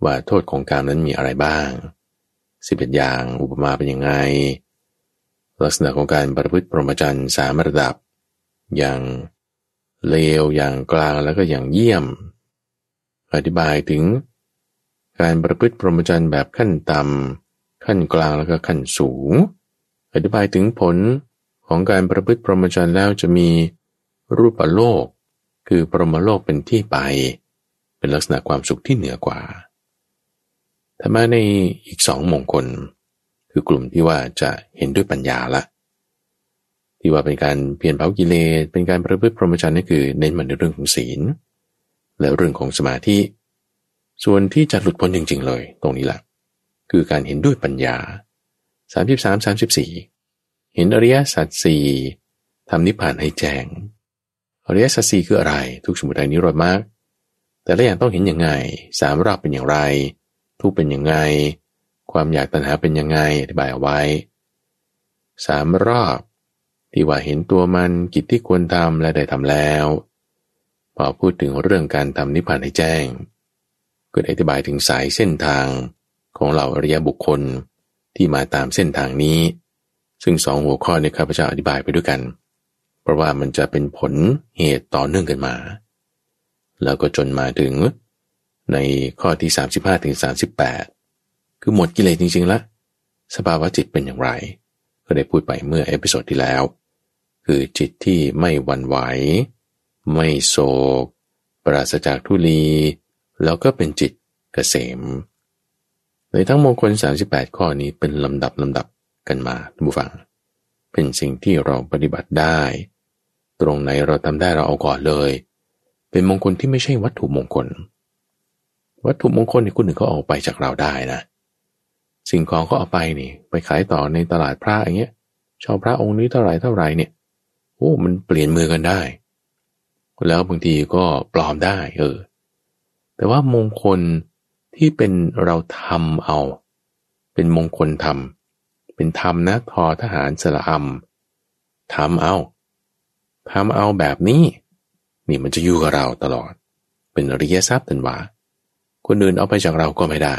ว่าโทษของกามนั้นมีอะไรบ้างสิบเอ็ดอย่างอุปมาเป็นยังไง ลักษณะของการประพฤติปรมจันทร์สามระดับ อย่างเลวอย่างกลางแล้วก็อย่างเยี่ยม อธิบายถึงการประพฤติปรมจันทร์แบบขั้นต่ำ ขั้นกลางแล้วก็ขั้นสูง อธิบายถึงผลของการประพฤติปรหมจันทร์แล้วจะมีรูปโลก คือปรหมโลกเป็นที่ไปไป เป็นลักษณะความสุขที่เหนือกว่าธรรมะในอีกสองมงคล คือกลุ่มที่ว่าจะเห็นด้วยปัญญาละ ที่ว่าเป็นการเปลี่ยนเผากิเลสเป็นการประพฤติพรหมจรรย์นั่นคือเน้นมันในเรื่องของศีล และเรื่องของสมาธิ ส่วนที่จะหลุดพ้นจริง ๆ เลย ตรงนี้แหละ คือการเห็นด้วยปัญญา 33 34 เห็นอริยสัจสี่ทำนิพพานให้แจ้ง อริยสัจสี่คืออะไร ทุกสมุทัยนิโรธมาก แต่ละอย่างต้องเห็นอย่างไง สามรอบเป็นอย่างไร ทุกเป็นอย่างไง ความอยากตัณหาเป็นยังไง อธิบายเอาไว้ สามรอบที่ว่าเห็นตัวมันกิจที่ควรทำและได้ทำแล้วพอพูดถึงเรื่องการทำนิพพานให้แจ้ง ก็อธิบายถึงสายเส้นทาง ของเหล่าอริยบุคคลที่มาตามเส้นทางนี้ ซึ่งสองหัวข้อนี้ข้าพเจ้าอธิบายไปด้วยกัน เพราะว่ามันจะเป็นผลเหตุต่อเนื่องกันมา แล้วก็จนมาถึงในข้อที่ 35ถึง38 คือหมดกิเลสจริงๆแล้วสภาวะจิตเป็นอย่างไร ก็ได้พูดไปเมื่อ episode ที่แล้ว คือจิตที่ไม่หวั่นไหว ไม่โศก ปราศจากธุลี แล้วก็เป็นจิตเกษม ในทั้งมงคล 38 ข้อนี้เป็นลำดับลำดับกันมาท่านผู้ฟัง เป็นสิ่งที่เราปฏิบัติได้ ตรงไหนเราทำได้เราเอาก่อนเลย เป็นมงคลที่ไม่ใช่วัตถุมงคล วัตถุมงคลที่คนหนึ่งเขาเอาไปจากเราได้นะ สิ่งของก็เอาไปนี่ ไปขายต่อในตลาดพระอย่างเงี้ยชอบพระองค์นี้เท่าไหร่เท่าไหร่เนี่ยโอ้มันเปลี่ยนมือกันได้ แล้วบางทีก็ปลอมได้ เออ แต่ว่ามงคล ที่เป็นเราทำเอา เป็นมงคลธรรม เป็นธรรมนะทอทหารสละอำทำเอาทำเอาแบบนี้ นี่มันจะอยู่กับเราตลอด เป็นอริยทรัพย์ตันวาคนอื่นเอาไปจากเราก็ไม่ได้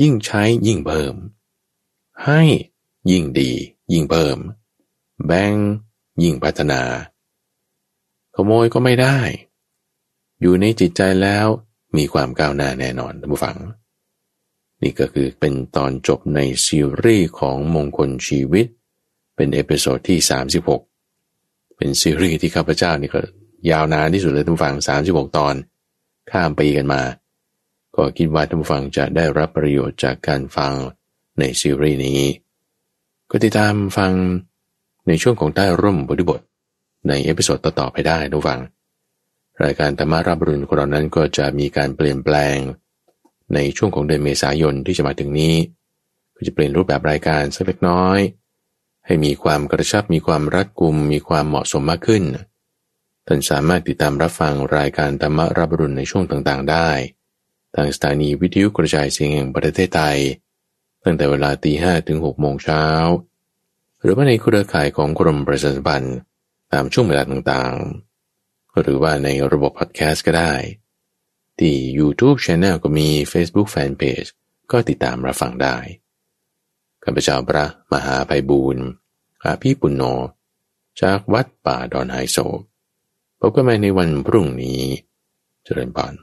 ยิ่งใช้ยิ่งเพิ่ม ให้ยิ่งดี ยิ่งเพิ่ม แบ่งยิ่งพัฒนา ขโมยก็ไม่ได้ อยู่ในจิตใจแล้ว มีความก้าวหน้าแน่นอนท่านผู้ฟัง นี่ก็คือเป็นตอนจบในซีรีส์ของมงคลชีวิต เป็น episode ที่ 36 เป็นซีรีส์ที่ข้าพเจ้านี่ก็ยาวนานที่สุดเลยท่านผู้ฟัง 36 ตอน ข้ามปีกันมา ก็คิดว่าท่านผู้ฟังจะได้รับประโยชน์จากการฟังในซีรีส์นี้ ก็ติดตามฟังในช่วงของใต้ร่มโพธิบทใน episode ต่อๆไปได้ท่านผู้ฟัง รายการธรรมะรับอรุณของเรานั้นก็จะมีการเปลี่ยนแปลง ในช่วงของเดือนเมษายนที่จะมาถึงนี้ก็จะเปลี่ยนรูปแบบรายการสักเล็กน้อย ให้มีความกระชับมีความรัดกุม มีความเหมาะสมมากขึ้นท่านสามารถติดตามรับฟังรายการธรรมะรับอรุณในช่วงต่างๆ ได้ ทางสถานีวิทยุกระจายเสียงแห่งประเทศไทยตั้งแต่เวลาตีห้ถึงหกโมงเช้าหรือว่าในเครือข่ายของกรมประชาสัมพันธ์ตามช่วงเวลาต่างๆ หรือว่าในระบบพอดแคสต์ก็ได้ ที่ YouTube Channel ก็มี Facebook Fanpage ก็ติดตามรับฟังได้ข้าพเจ้าพระมหาภัยบูรณ์อาพี่ปุณโญจากวัดป่าดอนไฮโซพบกันใหม่ในวันพรุ่งนี้ เจริญพร